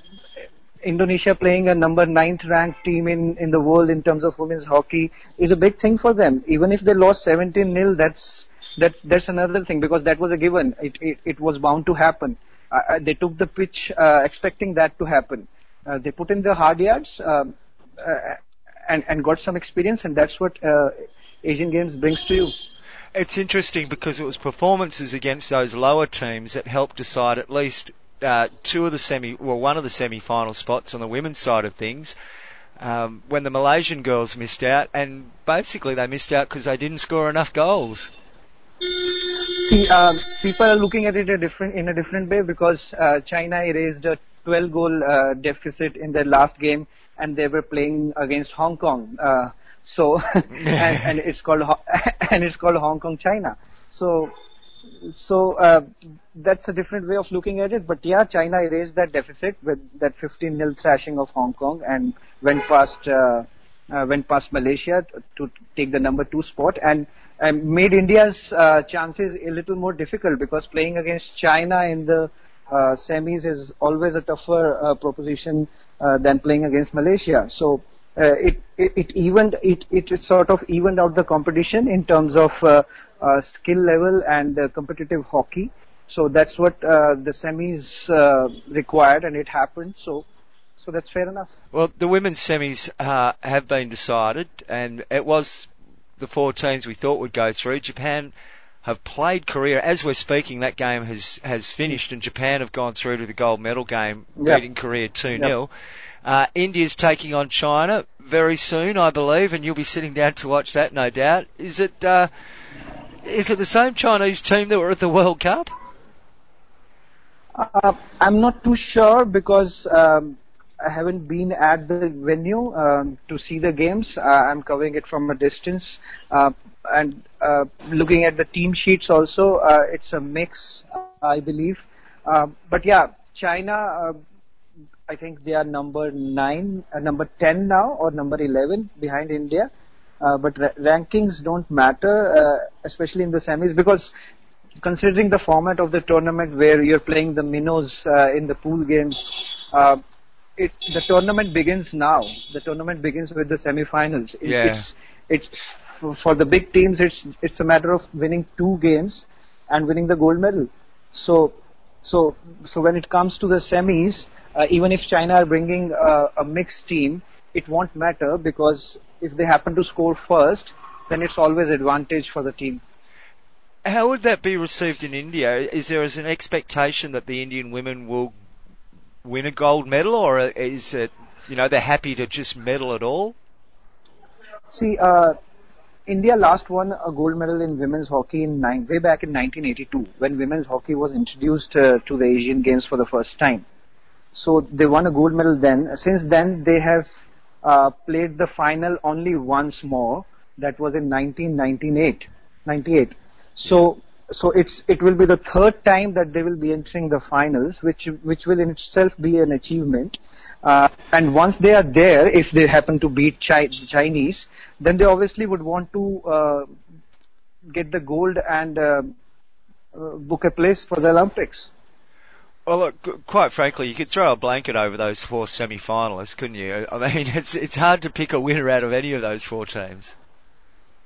Indonesia playing a number ninth ranked team in, in the world in terms of women's hockey is a big thing for them. Even if they lost 17 nil, that's, that's, that's another thing because that was a given. It, it, it was bound to happen. Uh, uh they took the pitch uh, expecting that to happen. Uh, they put in the hard yards um, uh, and, and got some experience and that's what uh, Asian Games brings to you. It's interesting because it was performances against those lower teams that helped decide at least uh, two of the semi, well, one of the semi-final spots on the women's side of things. Um, when the Malaysian girls missed out, and basically they missed out because they didn't score enough goals. See, uh, people are looking at it a different in a different way because uh, China erased a 12 goal uh, deficit in their last game, and they were playing against Hong Kong. Uh, so, [laughs] and, and, it's called [laughs] and it's called Hong Kong China. So so uh, that's a different way of looking at it. But yeah, China erased that deficit with that 15 nil thrashing of Hong Kong and went past uh, uh, went past Malaysia to, take the number two spot and, and made India's uh, chances a little more difficult because playing against China in the uh, semis is always a tougher uh, proposition than playing against Malaysia. So. it, it, it evened it, it sort of evened out the competition in terms of uh, skill level and uh, competitive hockey. So that's what uh, the semis uh, required, and it happened. So, so that's fair enough. Well, the women's semis uh, have been decided, and it was the four teams we thought would go through. Japan have played Korea. As we're speaking, that game has has finished, and Japan have gone through to the gold medal game, Yep. beating Korea two 0 uh, India's taking on China very soon, I believe, and you'll be sitting down to watch that, no doubt. Is it uh, is it the same Chinese team that were at the World Cup? Uh, I'm not too sure because um, I haven't been at the venue um, to see the games. Uh, I'm covering it from a distance, uh, and uh, looking at the team sheets also, uh, it's a mix, I believe. Uh, but yeah, China. Uh, I think they are number nine, uh, number ten now, or number eleven behind India. Uh, but ra- rankings don't matter, uh, especially in the semis, because considering the format of the tournament where you're playing the minnows uh, in the pool games, uh, it, the tournament begins now. The tournament begins with the semi-finals. It- Yeah. It's, it's for, for the big teams. It's it's a matter of winning two games and winning the gold medal. So so so when it comes to the semis, uh, even if China are bringing uh, a mixed team, it won't matter because if they happen to score first, then it's always advantage for the team. How would that be received in India? Is there an expectation that the Indian women will win a gold medal, or is it, you know, they're happy to just medal at all? See, uh, India last won a gold medal in women's hockey in nine, way back in 1982 when women's hockey was introduced uh, to the Asian Games for the first time. So they won a gold medal then. Since then, they have uh, played the final only once more. That was in 1998. 98. So, so it's it will be the third time that they will be entering the finals, which which will in itself be an achievement. Uh, and once they are there, if they happen to beat Chi- Chinese, then they obviously would want to uh, get the gold and uh, uh, book a place for the Olympics. Well, look, quite frankly, you could throw a blanket over those four semi-finalists, couldn't you? I mean, [laughs] it's it's hard to pick a winner out of any of those four teams.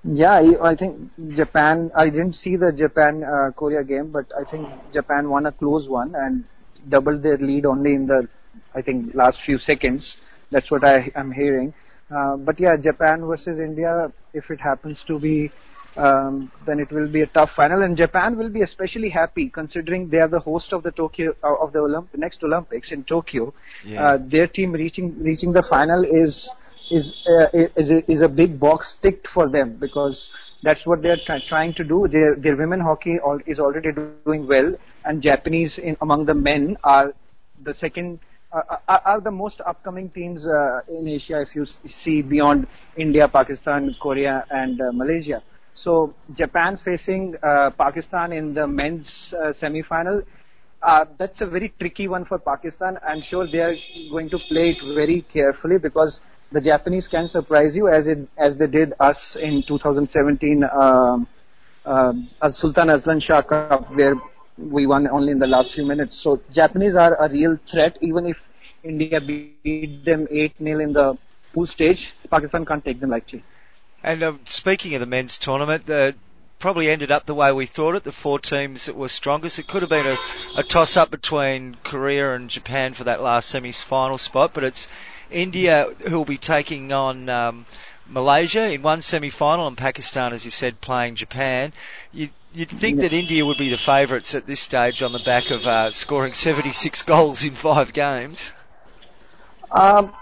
Yeah, I think Japan. I didn't see the Japan uh, Korea game, but I think Japan won a close one and doubled their lead only in the, I think, last few seconds. That's what I am hearing. Uh, but yeah, Japan versus India. If it happens to be, um, then it will be a tough final, and Japan will be especially happy considering they are the host of the Tokyo uh, of the Olymp- next Olympics in Tokyo. Yeah. Uh, their team reaching reaching the final is is uh, is a, is a big box ticked for them because that's what they're try- trying to do. Their their women hockey al- is already doing well, and Japanese in, among the men are the second uh, are, are the most upcoming teams uh, in Asia. If you see beyond India, Pakistan, Korea, and uh, Malaysia. So Japan facing uh, Pakistan in the men's uh, semi-final. Uh, that's a very tricky one for Pakistan. I'm sure they are going to play it very carefully because the Japanese can surprise you as it as they did us in 2017 um, um, as Sultan Azlan Shah Cup, where we won only in the last few minutes. So Japanese are a real threat, even if India beat them 8-0 in the pool stage. Pakistan can't take them lightly. And uh, speaking of the men's tournament, the probably ended up the way we thought it. The four teams that were strongest. It could have been a, a toss up between Korea and Japan for that last semi-final spot, but it's India who will be taking on um, Malaysia in one semi-final, and Pakistan, as you said, playing Japan. You, you'd think that India would be the favourites at this stage on the back of uh, scoring 76 goals in five games. Um,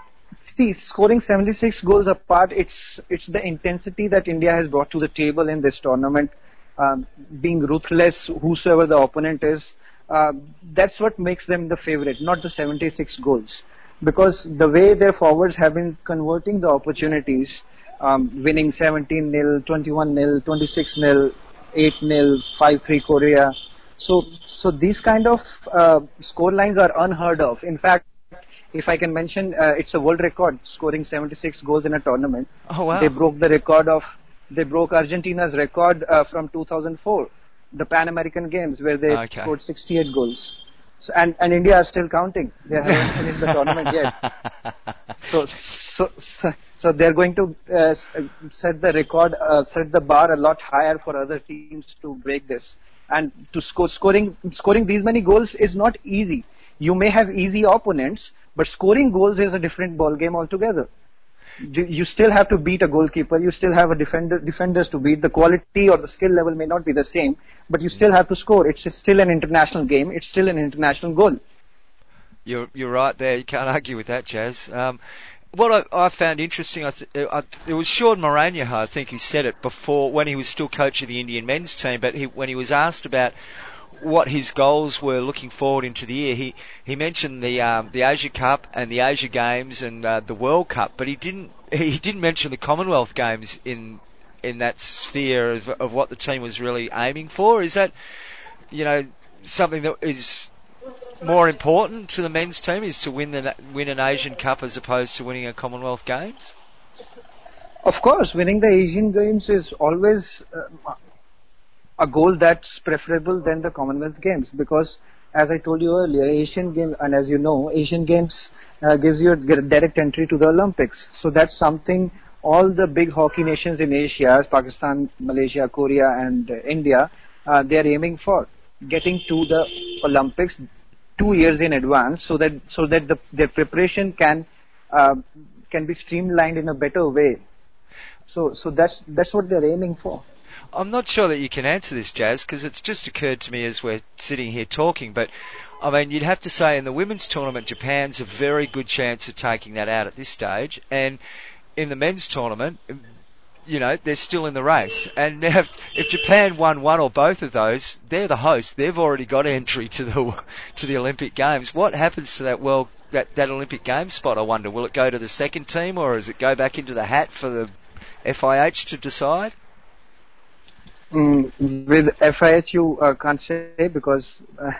see, scoring 76 goals apart, it's it's the intensity that India has brought to the table in this tournament, um, being ruthless, whosoever the opponent is. Uh, that's what makes them the favorite, not the 76 goals. Because the way their forwards have been converting the opportunities, um, winning 17-0, 21-0, 26-0, 8-0, 5-3 Korea. So, so these kind of uh, score lines are unheard of. In fact, if I can mention, uh, it's a world record scoring 76 goals in a tournament. Oh wow! They broke the record of, they broke Argentina's record uh, from 2004, the Pan American Games, where they Okay. scored 68 goals. So, and, and India are still counting. They haven't finished the tournament yet. [laughs] So, so, so, so they're going to uh, uh, set the record, uh, set the bar a lot higher for other teams to break this. And to score, scoring, scoring these many goals is not easy. You may have easy opponents, but scoring goals is a different ball game altogether. you, still have to beat a goalkeeper. You still have a defender, defenders to beat. The quality or the skill level may not be the same, but you still have to score. It's still an international game. It's still an international goal. You're you're right there. You can't argue with that, Jazz. Um, what I, I, found interesting, I, I, it was Sjoerd Marijne, I think, who said it before when he was still coach of the Indian men's team. But he, when he was asked about what his goals were looking forward into the year, he he mentioned the um, the Asia Cup and the Asia Games and uh, the World Cup, but he didn't [laughs] he didn't mention the Commonwealth Games in in that sphere of, of what the team was really aiming for. Is that you know something that is more important to the men's team is to win the win an Asian Cup as opposed to winning a Commonwealth Games? Of course, winning the Asian Games is always uh, a goal that's preferable than the Commonwealth Games because, as I told you earlier, Asian Games and as you know, Asian Games uh, gives you a direct entry to the Olympics. So that's something all the big hockey nations in Asia, Pakistan, Malaysia, Korea, and uh, India, uh, they are aiming for getting to the Olympics two years in advance so that so that the, their preparation can uh, can be streamlined in a better way. So so that's that's what they're aiming for. I'm not sure that you can answer this, Jazz, because it's just occurred to me as we're sitting here talking. But I mean, you'd have to say in the women's tournament, Japan's a very good chance of taking that out at this stage, and in the men's tournament, you know, they're still in the race. And if, if Japan won one or both of those, they're the host. They've already got entry to the to the Olympic Games. What happens to that world that that Olympic Games spot? I wonder. Will it go to the second team or does it go back into the hat for the FIH to decide? Mm, with FIH, you uh, can't say because uh,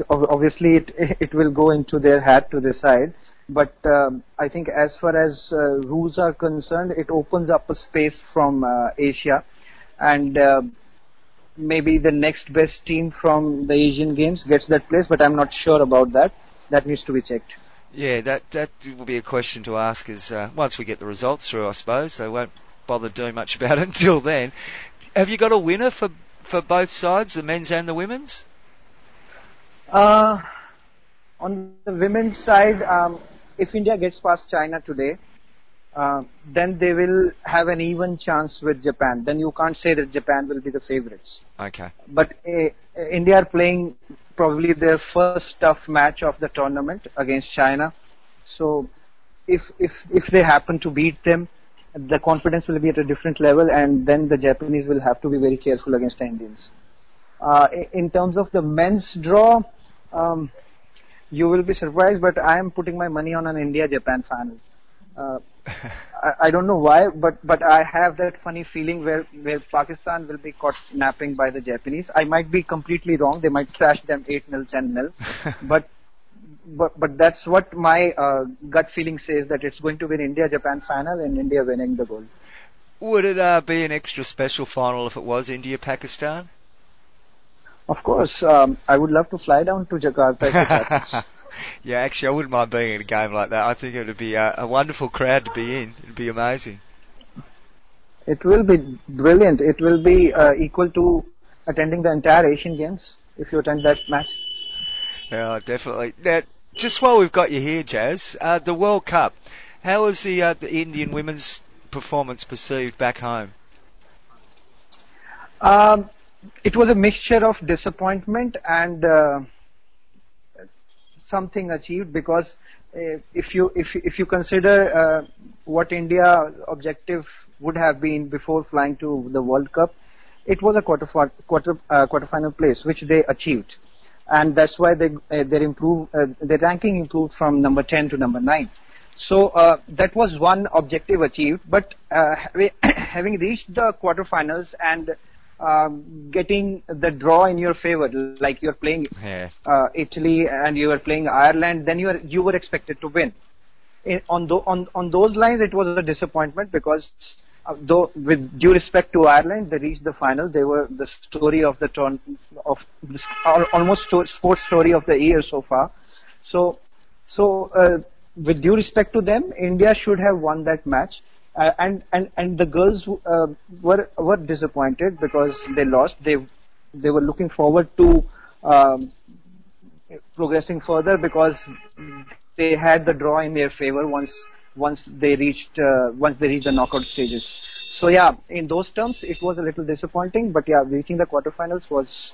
[laughs] obviously it it will go into their hat to decide. But um, I think as far as uh, rules are concerned, it opens up a space from uh, Asia, and uh, maybe the next best team from the Asian Games gets that place. But I'm not sure about that. That needs to be checked. Yeah, that that will be a question to ask. Is uh, once we get the results through, I suppose they won't bother doing much about it [laughs] until then. Have you got a winner for for both sides, the men's and the women's? Uh, on the women's side, um, if India gets past China today, uh, then they will have an even chance with Japan. Then you can't say that Japan will be the favorites. Okay. But uh, India are playing probably their first tough match of the tournament against China. So if if if they happen to beat them, the confidence will be at a different level, and then the Japanese will have to be very careful against the Indians. Uh, in terms of the men's draw, um, you will be surprised, but I am putting my money on an India-Japan final. Uh, I, I, don't know why, but but I have that funny feeling where where Pakistan will be caught napping by the Japanese. I might be completely wrong. They might trash them 8-0, 10-0. [laughs] but but but that's what my uh, gut feeling says that it's going to be an India-Japan final and India winning the gold. Would it uh, be an extra special final if it was India-Pakistan? Of course, um, I would love to fly down to Jakarta. [laughs] yeah, actually, I wouldn't mind being in a game like that. I think it would be a, a wonderful crowd to be in. It'd be amazing. It will be brilliant. It will be uh, equal to attending the entire Asian Games if you attend that match. Yeah, definitely. Now, just while we've got you here, Jazz, uh, the World Cup. How was the uh, the Indian women's performance perceived back home? Um, it was a mixture of disappointment and uh, something achieved because uh, if you if if you consider uh, what India objective would have been before flying to the World Cup, it was a quarter quarter uh, quarterfinal place which they achieved, and that's why they uh, their improve uh, their ranking improved from number 10 to number 9. So uh, that was one objective achieved, but [coughs] having reached the quarterfinals and um, getting the draw in your favor, like you're playing yeah. uh, Italy and you are playing Ireland, then you are you were expected to win. In, on, the, on on those lines, it was a disappointment because uh, though with due respect to Ireland, they reached the final. They were the story of the turn of this, almost sports story of the year so far. So so uh, with due respect to them, India should have won that match. Uh, and and and the girls uh, were were disappointed because they lost. They they were looking forward to um, progressing further because they had the draw in their favor once once they reached uh, once they reached the knockout stages. So yeah, in those terms, it was a little disappointing, but yeah, reaching the quarterfinals was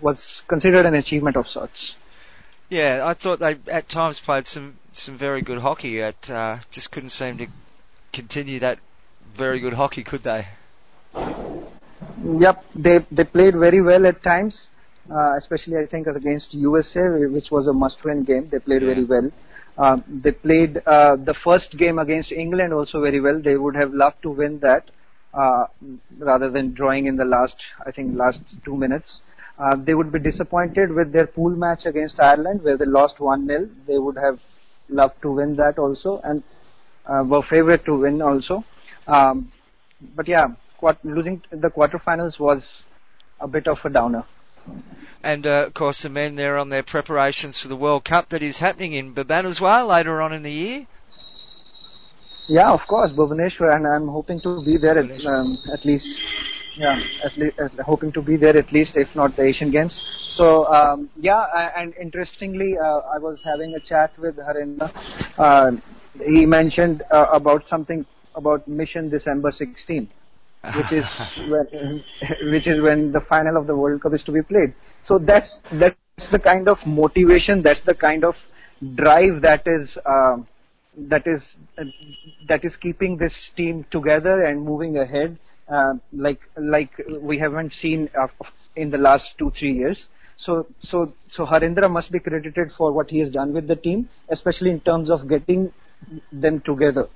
was considered an achievement of sorts. Yeah, I thought they at times played some some very good hockey. At uh, just couldn't seem to continue that very good hockey, could they? Yep, they they played very well at times, uh, especially I think against USA, which was a must-win game. They played very well. Um, they played uh, the first game against England also very well. They would have loved to win that uh, rather than drawing in the last, I think, last two minutes. Uh, they would be disappointed with their pool match against Ireland where they lost 1-0. They would have loved to win that also and uh, were favorite to win also. Um, but yeah, losing the quarterfinals was a bit of a downer. And uh, of course, the men there on their preparations for the World Cup that is happening in Bhubaneswar later on in the year. Yeah, of course, Bhubaneswar, and I'm hoping to be there at, um, at least. Yeah, at least hoping to be there at least, if not the Asian Games. So um, yeah, and interestingly, uh, I was having a chat with Harendra. Uh, he mentioned uh, about something about Mission December 16 which is when, [laughs] which is when the final of the World Cup is to be played. So that's that's the kind of motivation, that's the kind of drive that is uh, that is uh, that is keeping this team together and moving ahead, uh, like like we haven't seen uh, in the last two three years. So so so Harendra must be credited for what he has done with the team, especially in terms of getting them together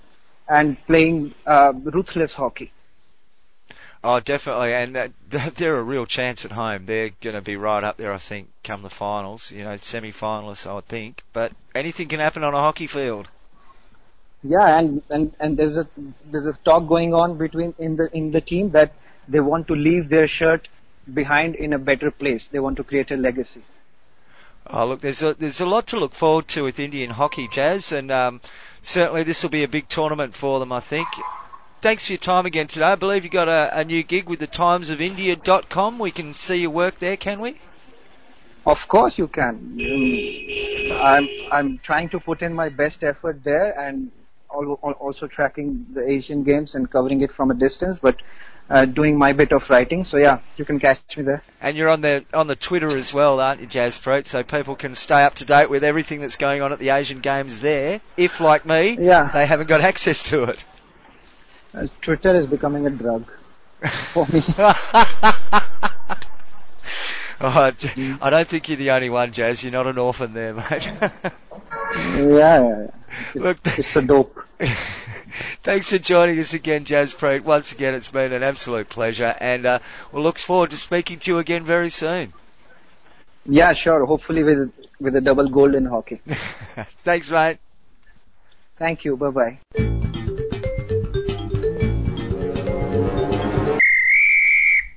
and playing uh, ruthless hockey. Oh, definitely, and that, [laughs] they're a real chance at home. They're going to be right up there, I think, come the finals. You know, semi-finalists, I would think. But anything can happen on a hockey field. Yeah, and and and there's a there's a talk going on between in the in the team that they want to leave their shirt behind in a better place. They want to create a legacy. Oh, look, there's a there's a lot to look forward to with Indian hockey, Jazz, and um, certainly this will be a big tournament for them, I think thanks for your time again today. I believe you've got a, a new gig with the timesofindia.com. We can see your work there, can we? Of course you can. I'm I'm trying to put in my best effort there and also tracking the Asian Games and covering it from a distance, but uh, doing my bit of writing. So yeah, you can catch me there. And you're on the on the Twitter as well, aren't you, Jazz? So people can stay up to date with everything that's going on at the Asian Games there. If like me, yeah. they haven't got access to it. Uh, Twitter is becoming a drug for me. [laughs] Oh, I don't think you're the only one, Jazz. You're not an orphan there, mate. yeah, yeah, yeah. Look, it's a dope. [laughs] Thanks for joining us again, Jaspreet. Once again, it's been an absolute pleasure, and uh, we'll look forward to speaking to you again very soon. Yeah, sure. Hopefully with with a double gold in hockey. [laughs] Thanks, mate. Thank you. Bye bye.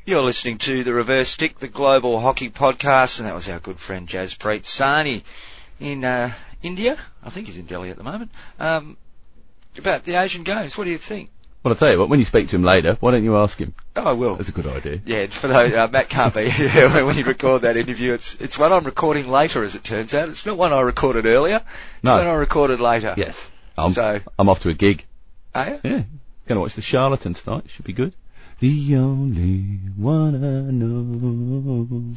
You're listening to the Reverse Stick, the Global Hockey Podcast, and that was our good friend Jaspreet Sahni in uh, India. I think he's in Delhi at the moment. Um, about the Asian Games, what do you think? Well, I'll tell you what, when you speak to him later, why don't you ask him? Oh, I will. That's a good idea. Yeah, for those, uh, Matt can't be [laughs] here when you record that interview. It's, it's one I'm recording later, as it turns out. It's not one I recorded earlier. It's no. one I recorded later. Yes. I'm, so, I'm off to a gig. Are you? Yeah. Gonna watch the Charlatan tonight. Should be good. The only one I know.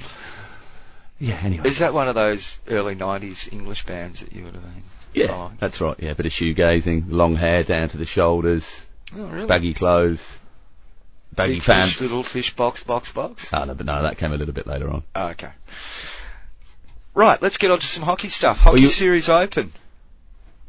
Yeah, anyway. Is that one of those early 90s English bands that you would have been? Yeah, following? that's right. Yeah, bit of shoegazing, long hair down to the shoulders, oh, really? baggy clothes, baggy Big pants. Fish, little fish box, box, box? Oh, no, but no, that came a little bit later on. Oh, okay. Right, let's get on to some hockey stuff. Hockey well, you, Series Open.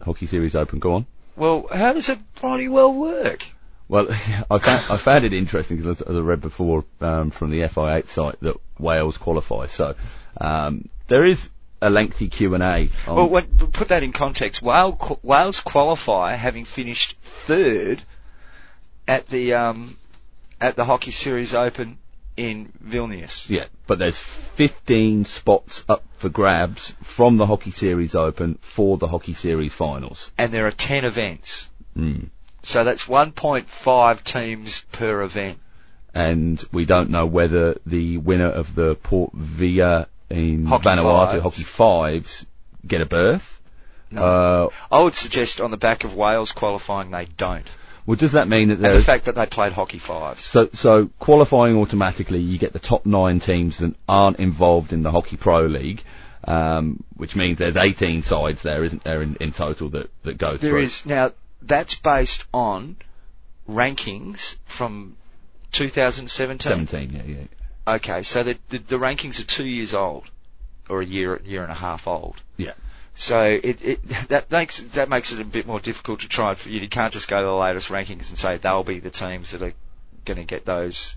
Hockey Series Open, go on. Well, how does it bloody well work? Well, [laughs] I found, I found it interesting because as I read before um, from the FIH site that Wales qualify. So um, there is a lengthy Q and A. Well, when, put that in context. Wales, Wales qualify having finished third at the um, at the Hockey Series Open in Vilnius. Yeah, but there's 15 spots up for grabs from the Hockey Series Open for the Hockey Series Finals. And there are 10 events. Mm. So that's 1.5 teams per event. And we don't know whether the winner of the Port Vila in Hockey Vanuatu fives. Hockey Fives get a berth. No. Uh, I would suggest on the back of Wales qualifying they don't. well, does that mean that the fact that they played hockey fives. so so qualifying automatically? You get the top nine teams that aren't involved in the Hockey Pro League, um, which means there's 18 sides there, isn't there, in, in total that that go There through? is now that's based on rankings from 2017. 17. Yeah, yeah. Okay, so the, the the rankings are two years old, or a year year and a half old. Yeah. So it, it [laughs] that makes that makes it a bit more difficult to try. For you, you can't just go to the latest rankings and say they'll be the teams that are going to get those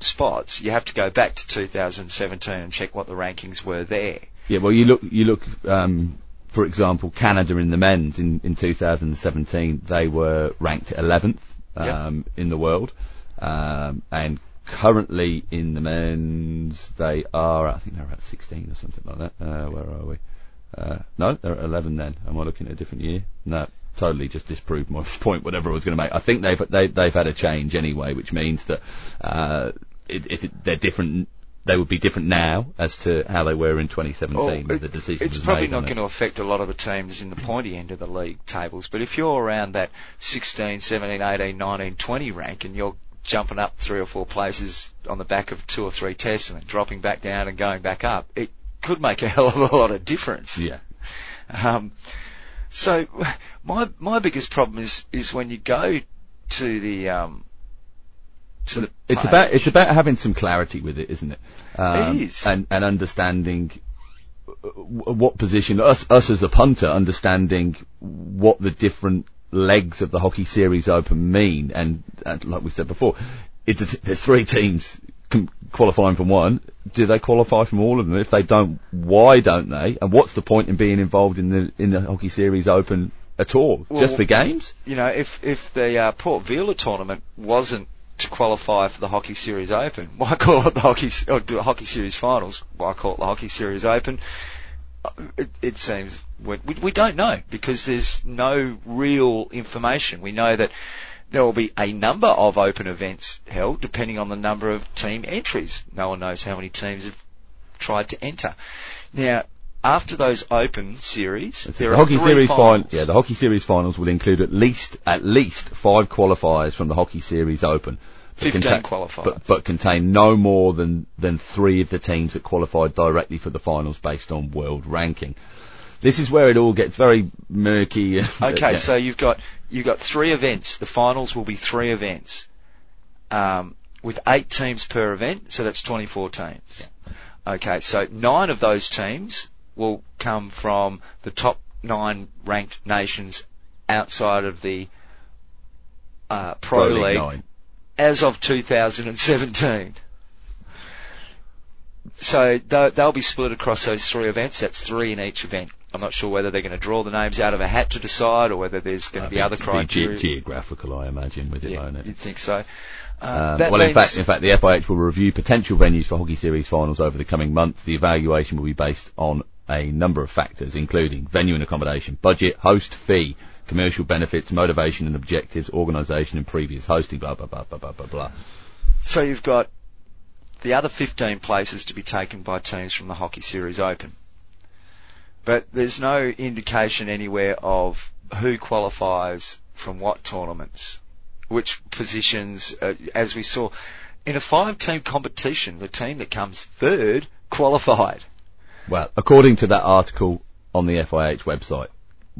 spots. You have to go back to 2017 and check what the rankings were there. Yeah, well, you look, you look, um, for example, Canada in the men's in, in 2017, they were ranked 11th um, in the world, um, and currently in the men's they are, I think they're about 16 or something like that. Uh, where are we? Uh, no, they're at 11 then. Am I looking at a different year? No, totally just disproved my [laughs] point, whatever I was going to make. I think they've, they, they've had a change anyway, which means that, uh, it, it, they're different, they would be different now as to how they were in 2017 Well, it- the decision it's probably not going it. to affect a lot of the teams in the pointy end of the league tables, but if you're around that 16, 17, 18, 19, 20 rank and you're jumping up three or four places on the back of two or three tests and then dropping back down and going back up, it could make a [laughs] hell of a lot of difference. Yeah. Um, so [laughs] my my biggest problem is is when you go to the um, It's about it's about having some clarity with it, isn't it? Um, It is. and and understanding uh, what position us us as a punter understanding what the different legs of the hockey series open mean, and, and like we said before, it's a, there's three teams qualifying from one. Do they qualify from all of them? If they don't, why don't they? And what's the point in being involved in the in the hockey series open at all? Well, Just for games? you know, if if the uh, Port Vila tournament wasn't to qualify for the Hockey Series Open, [laughs] why call it the Hockey or the Hockey Series Finals? Why call it the Hockey Series Open? Uh, It, it seems we we don't know because there's no real information. We know that there will be a number of open events held depending on the number of team entries. No one knows how many teams have tried to enter. Now, after those open series, there the are hockey series fin- finals. yeah, the hockey series finals will include at least at least five qualifiers from the hockey series open. 15 contain- qualifiers. but, but contain no more than than three of the teams that qualified directly for the finals based on world ranking. This is where it all gets very murky. [laughs] Okay, Yeah. so you've got you've got three events. The finals will be three events, um, with eight teams per event. So that's 24 teams. Okay, so nine of those teams will come from the top nine ranked nations outside of the uh, Pro, Pro League League nine. as of 2017. So they'll, they'll be split across those three events. That's three in each event. I'm not sure whether they're going to draw the names out of a hat to decide, or whether there's going to be other ge- criteria. geographical, I imagine, with it, yeah, won't it? you'd think so. Uh, Um, well, in fact, in fact, the FIH will review potential venues for Hockey Series finals over the coming months. The evaluation will be based on a number of factors, including venue and accommodation, budget, host fee, commercial benefits, motivation and objectives, organisation and previous hosting, blah blah blah blah blah blah blah. So you've got the other 15 places to be taken by teams from the Hockey Series Open. But there's no indication anywhere of who qualifies from what tournaments, which positions, uh, as we saw. In a five-team competition, the team that comes third qualified. Well, according to that article on the FIH website,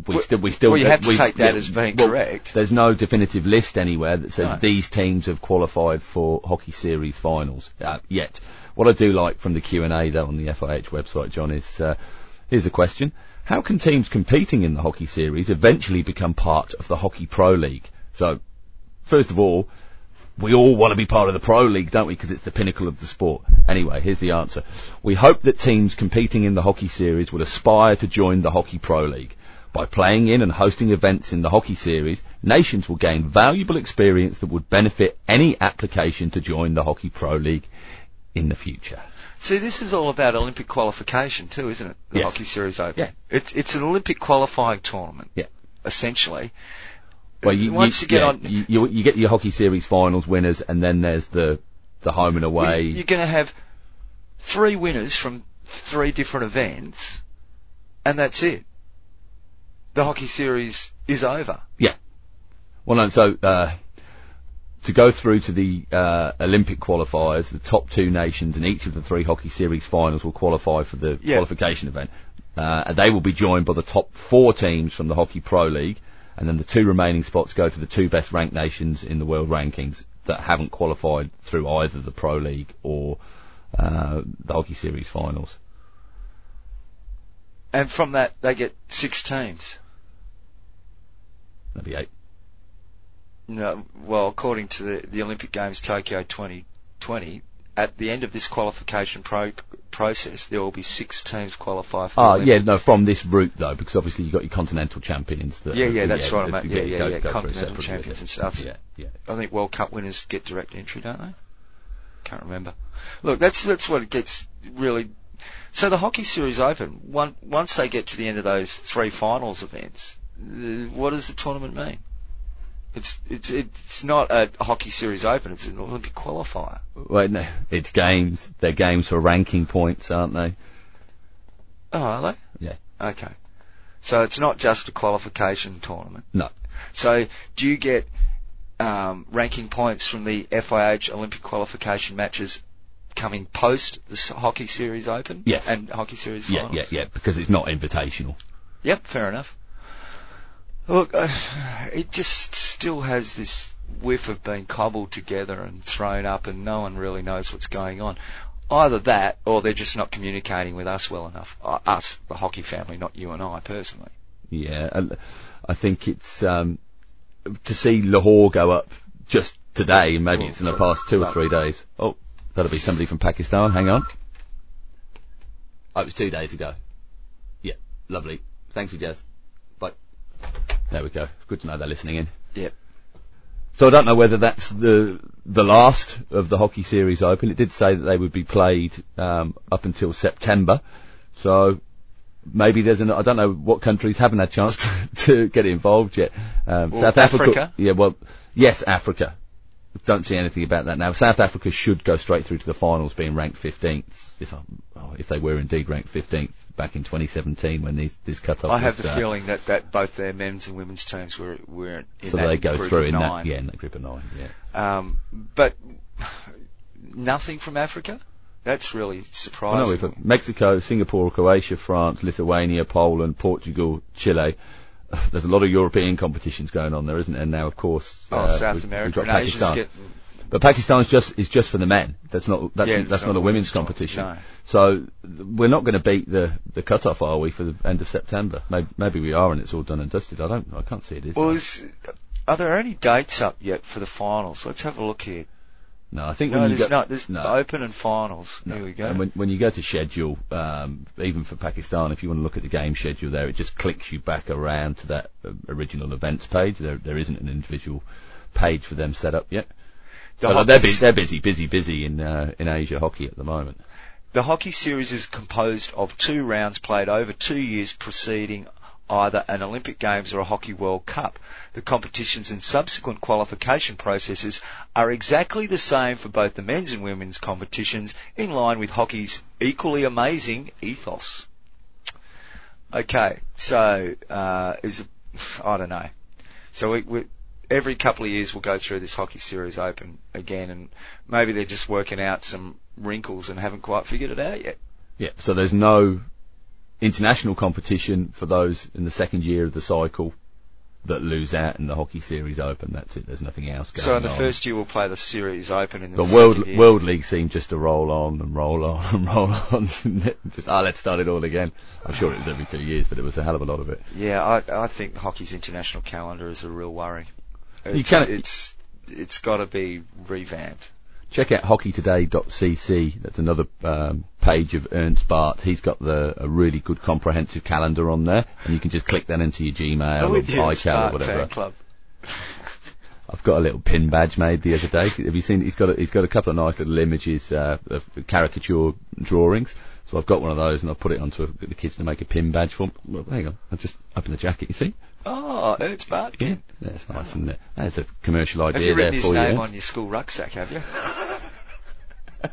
we Well- still we still well, you have to we- take that yeah, as being well, correct. There's no definitive list anywhere that says No. these teams have qualified for hockey series finals uh, yet. What I do like from the Q and A though on the FIH website, John, is uh, here's the question: How can teams competing in the hockey series eventually become part of the Hockey Pro League? So, first of all, we all want to be part of the Pro League, don't we? Because it's the pinnacle of the sport. Anyway, here's the answer. We hope that teams competing in the hockey series will aspire to join the Hockey Pro League. By playing in and hosting events in the hockey series, nations will gain valuable experience that would benefit any application to join the Hockey Pro League in the future. See, this is all about Olympic qualification too, isn't it? The Yes. Hockey Series Open. Yeah. It's it's an Olympic qualifying tournament. Yeah. Essentially. Well, you, Once you, get yeah, on, you, you, you get your hockey series finals winners, and then there's the the home and away. you're going to have three winners from three different events, and that's it. the hockey series is over. Yeah. Well, no, so, uh, to go through to the, uh, Olympic qualifiers, the top two nations in each of the three hockey series finals will qualify for the Yeah. qualification event. Uh, and they will be joined by the top four teams from the Hockey Pro League, and then the two remaining spots go to the two best ranked nations in the world rankings that haven't qualified through either the Pro League or, uh, the Hockey Series finals. And from that, they get six teams. That'd be eight. No, well, according to the, the Olympic Games Tokyo 2020, at the end of this qualification pro- process, there will be six teams qualify for. The yeah, no, from this route though, because obviously you've got your continental champions. That Yeah, yeah, that's right, that mate. you Yeah, yeah, go- yeah. go Continental champions yeah. and stuff. Yeah, yeah. I think World Cup winners get direct entry, don't they? Can't remember. Look, that's that's what it gets really. So the hockey series open. One, once they get to the end of those three finals events, uh, what does the tournament mean? It's it's it's not a hockey series open. It's an Olympic qualifier. Well, no, it's games. They're games for ranking points, aren't they? Oh, are they? Yeah. Okay. So it's not just a qualification tournament. No. So do you get um, ranking points from the FIH Olympic qualification matches coming post the hockey series open? Yes. And hockey series Yeah, finals? yeah, yeah, because it's not invitational. Yep, fair enough. Look, uh, [sighs] it just still has this whiff of being cobbled together and thrown up and no one really knows what's going on. Either that or they're just not communicating with us well enough. Uh, us, the hockey family, not you and I personally. Yeah, and I think it's um, to see Lahore go up just today. Maybe it's in the past two or three days. Oh, that'll be somebody from Pakistan. Hang on. Oh, it was two days ago. Yeah, lovely. Thanks, Jazz. There we go. Good to know they're listening in. Yep. So I don't know whether that's the the last of the hockey series open. It did say that they would be played um, up until September. So maybe there's an I don't know what countries haven't had a chance [laughs] to, to get involved yet. Um, Well, South Africa. Africa. Yeah, well, yes, Africa. Don't see anything about that now. South Africa should go straight through to the finals, being ranked 15th. If I, oh, if they were indeed ranked 15th back in 2017 when these this cut off. I have was, the uh, feeling that, that both their men's and women's teams were were in So that they go group through in nine. that, yeah, in that group of nine, yeah. Um, but nothing from Africa. That's really I know surprising. we've got Mexico, Singapore, Croatia, France, Lithuania, Poland, Portugal, Chile. [laughs] There's a lot of European competitions going on there, isn't there? And now, of course, oh, uh, South we've, America we've got and Asia's Pakistan. But Pakistan's just is just for the men. That's not that's Yeah, that's not, a women's competition. no. So we're not going to beat the the cut off, are we, for the end of September? Maybe, maybe we are, and it's all done and dusted. I don't. I can't see it. Is Well, is, are there any dates up yet for the finals? Let's have a look here. no, I think No, when you there's go, not. There's no. open and finals. No. Here we go. And when, when you go to schedule, um, even for Pakistan, if you want to look at the game schedule there, it just clicks you back around to that uh, original events page. There, there isn't an individual page for them set up yet. But uh, they're, busy, they're busy, busy, busy in uh, in Asia hockey at the moment. the hockey series is composed of two rounds played over two years preceding either an Olympic Games or a Hockey World Cup. The competitions and subsequent qualification processes are exactly the same for both the men's and women's competitions in line with hockey's equally amazing ethos. Okay, so, uh, is [sighs] I don't know. So we, we, every couple of years we'll go through this hockey series open again and maybe they're just working out some wrinkles and haven't quite figured it out yet. Yeah. So there's no international competition for those in the second year of the cycle that lose out in the hockey series open. That's it. There's nothing else going on. So in the on. first year we'll play the series open in the the world year. world league seemed just to roll on and roll on [laughs] and roll on. [laughs] just ah, let's start it all again. I'm sure it was every two years, but it was a hell of a lot of it. Yeah, I, I think hockey's international calendar is a real worry. It's, can't- it's, it's got to be revamped. Check out hockeytoday.cc. That's another um, page of Ernst Baart. He's got the a really good comprehensive calendar on there, and you can just click that into your Gmail Oh, or you, iCal or whatever. Club. [laughs] I've got a little pin badge made the other day. Have you seen? He's got a, he's got a couple of nice little images uh, of caricature drawings. So I've got one of those and I've put it onto a, the kids to make a pin badge for. Well, hang on, I've just opened the jacket. You see? Oh, Ernst Bartkin. That's nice, isn't it? That's a commercial idea Have you there written his name on your school rucksack, have you? [laughs]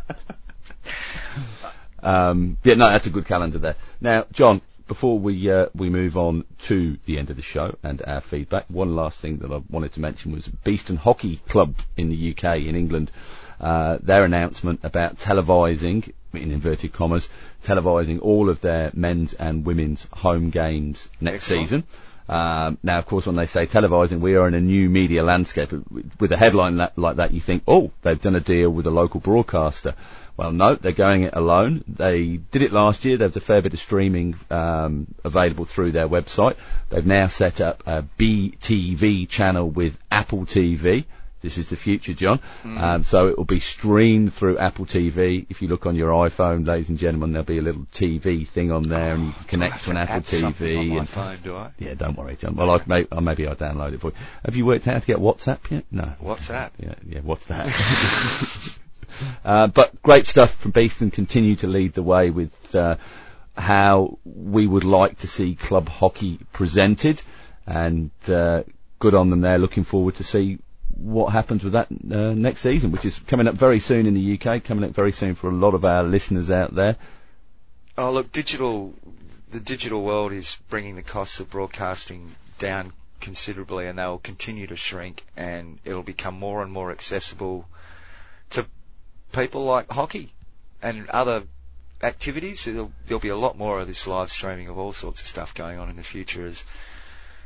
Um, yeah, no, that's a good calendar there. Now, John, before we uh, we move on to the end of the show and our feedback, one last thing that I wanted to mention was Beeston Hockey Club in the UK in England. Uh, their announcement about televising, in inverted commas, televising all of their men's and women's home games next Excellent. season. Um, now, of course, when they say televising, we are in a new media landscape. With a headline la- like that, you think, oh, they've done a deal with a local broadcaster. Well, no, they're going it alone. They did it last year. There was a fair bit of streaming um, available through their website. They've now set up a BTV channel with Apple TV. This is the future, John. Um, so it will be streamed through Apple TV. If you look on your iPhone, ladies and gentlemen, there'll be a little TV thing on there, and you can connect to an Apple TV. on my and phone, do I? yeah, don't worry, John. Well, I may, uh, maybe I'll download it for you. Have you worked out how to get WhatsApp yet? No. WhatsApp. Yeah, yeah, what's that? [laughs] uh, but great stuff from Beeston. Continue to lead the way with uh, how we would like to see club hockey presented, and uh, good on them there. Looking forward to see what happens with that uh, next season, which is coming up very soon in the UK. Coming up very soon for a lot of our listeners out there. Oh, look, digital, the digital world is bringing the costs of broadcasting down considerably and they'll continue to shrink and it'll become more and more accessible to people like hockey and other activities. There'll, there'll be a lot more of this live streaming of all sorts of stuff going on in the future as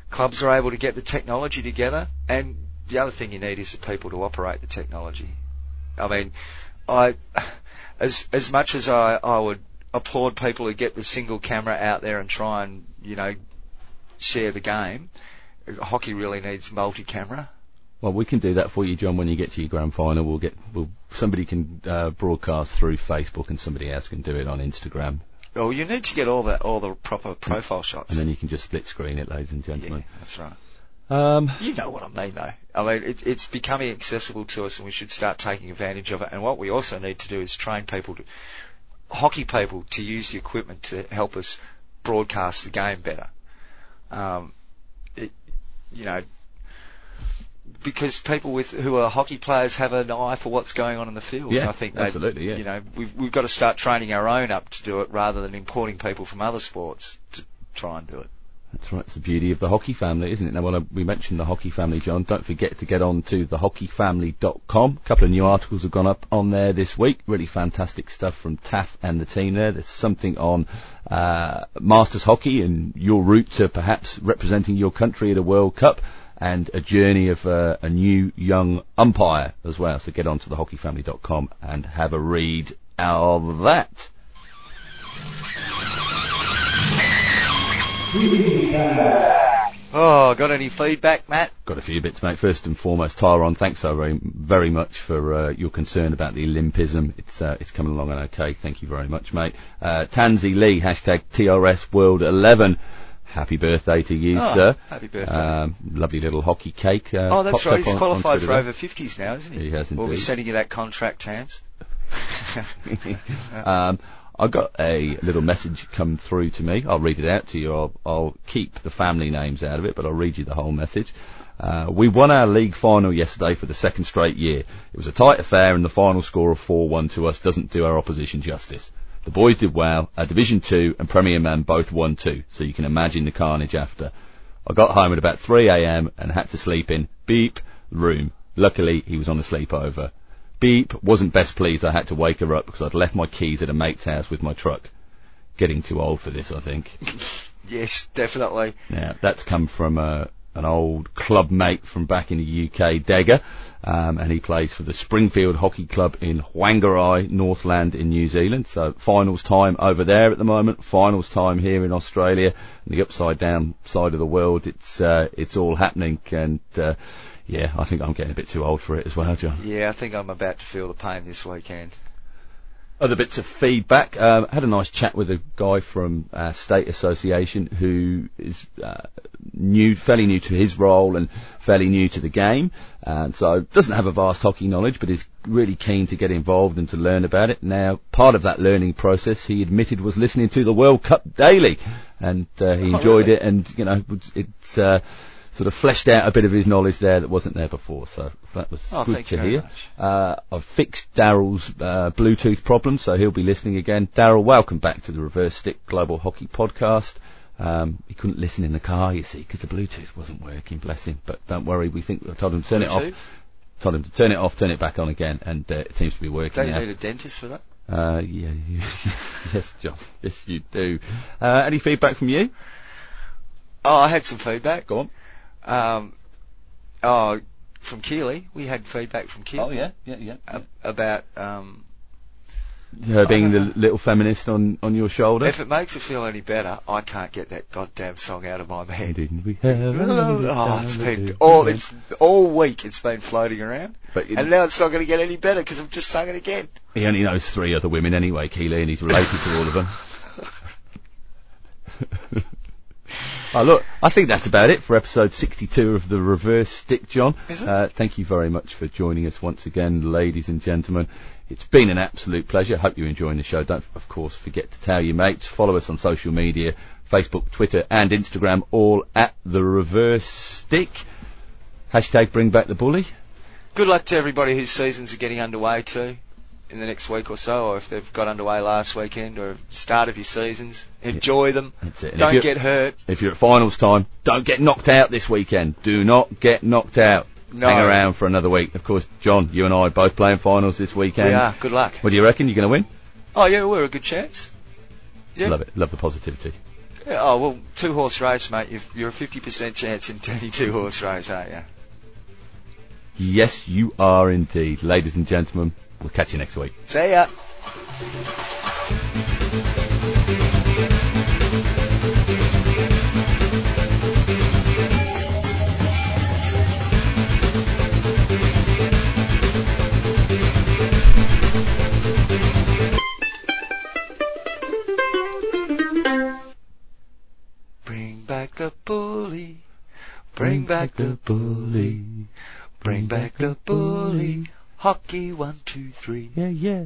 clubs are able to get the technology together and the other thing you need is the people to operate the technology. I mean, I, as, as much as I, I would applaud people who get the single camera out there and try and, you know, share the game, hockey really needs multi-camera. Well, we can do that for you, John. When you get to your grand final, we'll get we'll, somebody can uh, broadcast through Facebook, and somebody else can do it on Instagram, Well, you need to get all the all the proper profile shots. and then you can just split screen it, ladies and yeah, gentlemen. that's right. Um, You know what I mean, though. I mean, it, it's becoming accessible to us, and we should start taking advantage of it. And what we also need to do is train people, to, hockey people, to use the equipment to help us broadcast the game better. Um, it, you know, because people with who are hockey players have an eye for what's going on in the field. Yeah, I think they- absolutely, yeah. You know, we've we've got to start training our own up to do it rather than importing people from other sports to try and do it. That's right. It's the beauty of the hockey family, isn't it? Now, when we mentioned the hockey family, John, don't forget to get on to thehockeyfamily.com. A couple of new articles have gone up on there this week. Really fantastic stuff from Taff and the team there. There's something on uh, Masters hockey and your route to perhaps representing your country at a World Cup. And a journey of uh, a new young umpire as well. So get on to thehockeyfamily.com and have a read of that. [laughs] Oh, got any feedback, Matt? Got a few bits, mate. First and foremost, Tyrone, thanks so very, very much for uh, your concern about the Olympism. It's uh, it's coming along and okay. Thank you very much, mate. Uh, Tansy Lee, hashtag TRS World 11. Happy birthday to you, Oh, sir. happy birthday. Um, lovely little hockey cake. Uh, Oh, that's right. He's on- on qualified Twitter for over 50s now, isn't he? He has indeed. We'll be sending you that contract, Tans. [laughs] [laughs] um, I got a little message come through to me. I'll read it out to you. I'll, I'll keep the family names out of it, but I'll read you the whole message. Uh, we won our league final yesterday for the second straight year. It was a tight affair and the final score of 4-1 to us doesn't do our opposition justice. The boys did well. Our Division 2 and Premier Man both won too, so you can imagine the carnage after. I got home at about 3am and had to sleep in beep room. Luckily, he was on a sleepover. Beep wasn't best pleased I had to wake her up because I'd left my keys at a mate's house with my truck. Getting too old for this, I think. [laughs] Yes, definitely. Now, that's come from uh, an old club mate from back in the UK, Dagger, um, and he plays for the Springfield Hockey Club in Whangarei, Northland in New Zealand. So finals time over there at the moment, finals time here in Australia, the upside down side of the world. It's uh, it's all happening, and uh, yeah, I think I'm getting a bit too old for it as well, John. Yeah, I think I'm about to feel the pain this weekend. Other bits of feedback. Um, had a nice chat with a guy from uh, State Association who is uh, new, fairly new to his role and fairly new to the game, and so doesn't have a vast hockey knowledge, but is really keen to get involved and to learn about it. Now, part of that learning process, he admitted, was listening to the World Cup daily, and uh, he Oh, enjoyed really? it. And you know, it's uh, sort of fleshed out a bit of his knowledge there that wasn't there before. So that was Oh, good to hear. Uh, I've fixed Daryl's uh, Bluetooth problem, so he'll be listening again. Daryl, welcome back to the Reverse Stick Global Hockey Podcast. Um, he couldn't listen in the car, you see, because the Bluetooth wasn't working. Bless him. But don't worry, we think I told him to turn it off. Told him to turn it off, turn it back on again, and uh, it seems to be working Don't you need a dentist for that? Uh, yeah, you- [laughs] yes, John. Yes, you do. Uh, any feedback from you? Oh, I had some feedback. Go on. Um, oh, from Keely. We had feedback from Keely. yeah, yeah, yeah. ab- about um, Her being the little feminist on, on your shoulder. if it makes her feel any better, I can't get that goddamn song out of my head. Didn't we have a Oh, it's been all it's all week. It's been floating around, But and now it's not going to get any better because I've just sung it again. he only knows three other women anyway, Keely, and he's related to all of them. [laughs] Oh, look, I think that's about it for episode 62 of the Reverse Stick, John. Is it? Uh, thank you very much for joining us once again, ladies and gentlemen. It's been an absolute pleasure. Hope you're enjoying the show. Don't, of course, forget to tell your mates. Follow us on social media, Facebook, Twitter, and Instagram, all at the Reverse Stick. Hashtag bring back the bully. Good luck to everybody whose seasons are getting underway too in the next week or so, or if they've got underway last weekend or start of your seasons. Enjoy them. That's it. Don't get hurt. If you're at finals time, don't get knocked out this weekend. Do not get knocked out. No. Hang around for another week. Of course, John, you and I are both playing finals this weekend. we. Good luck. What do you reckon? You're going to win? Oh yeah, we're a good chance. Yeah. Love it. Love the positivity. Yeah, oh well, two horse race, mate. You've, you're a fifty percent chance in any two horse race, aren't you? Yes, you are indeed. Ladies and gentlemen, we'll catch you next week. See ya. Bring back the bully. Bring back the bully. Bring back the bully. Hockey one, two, three. Yeah, yeah.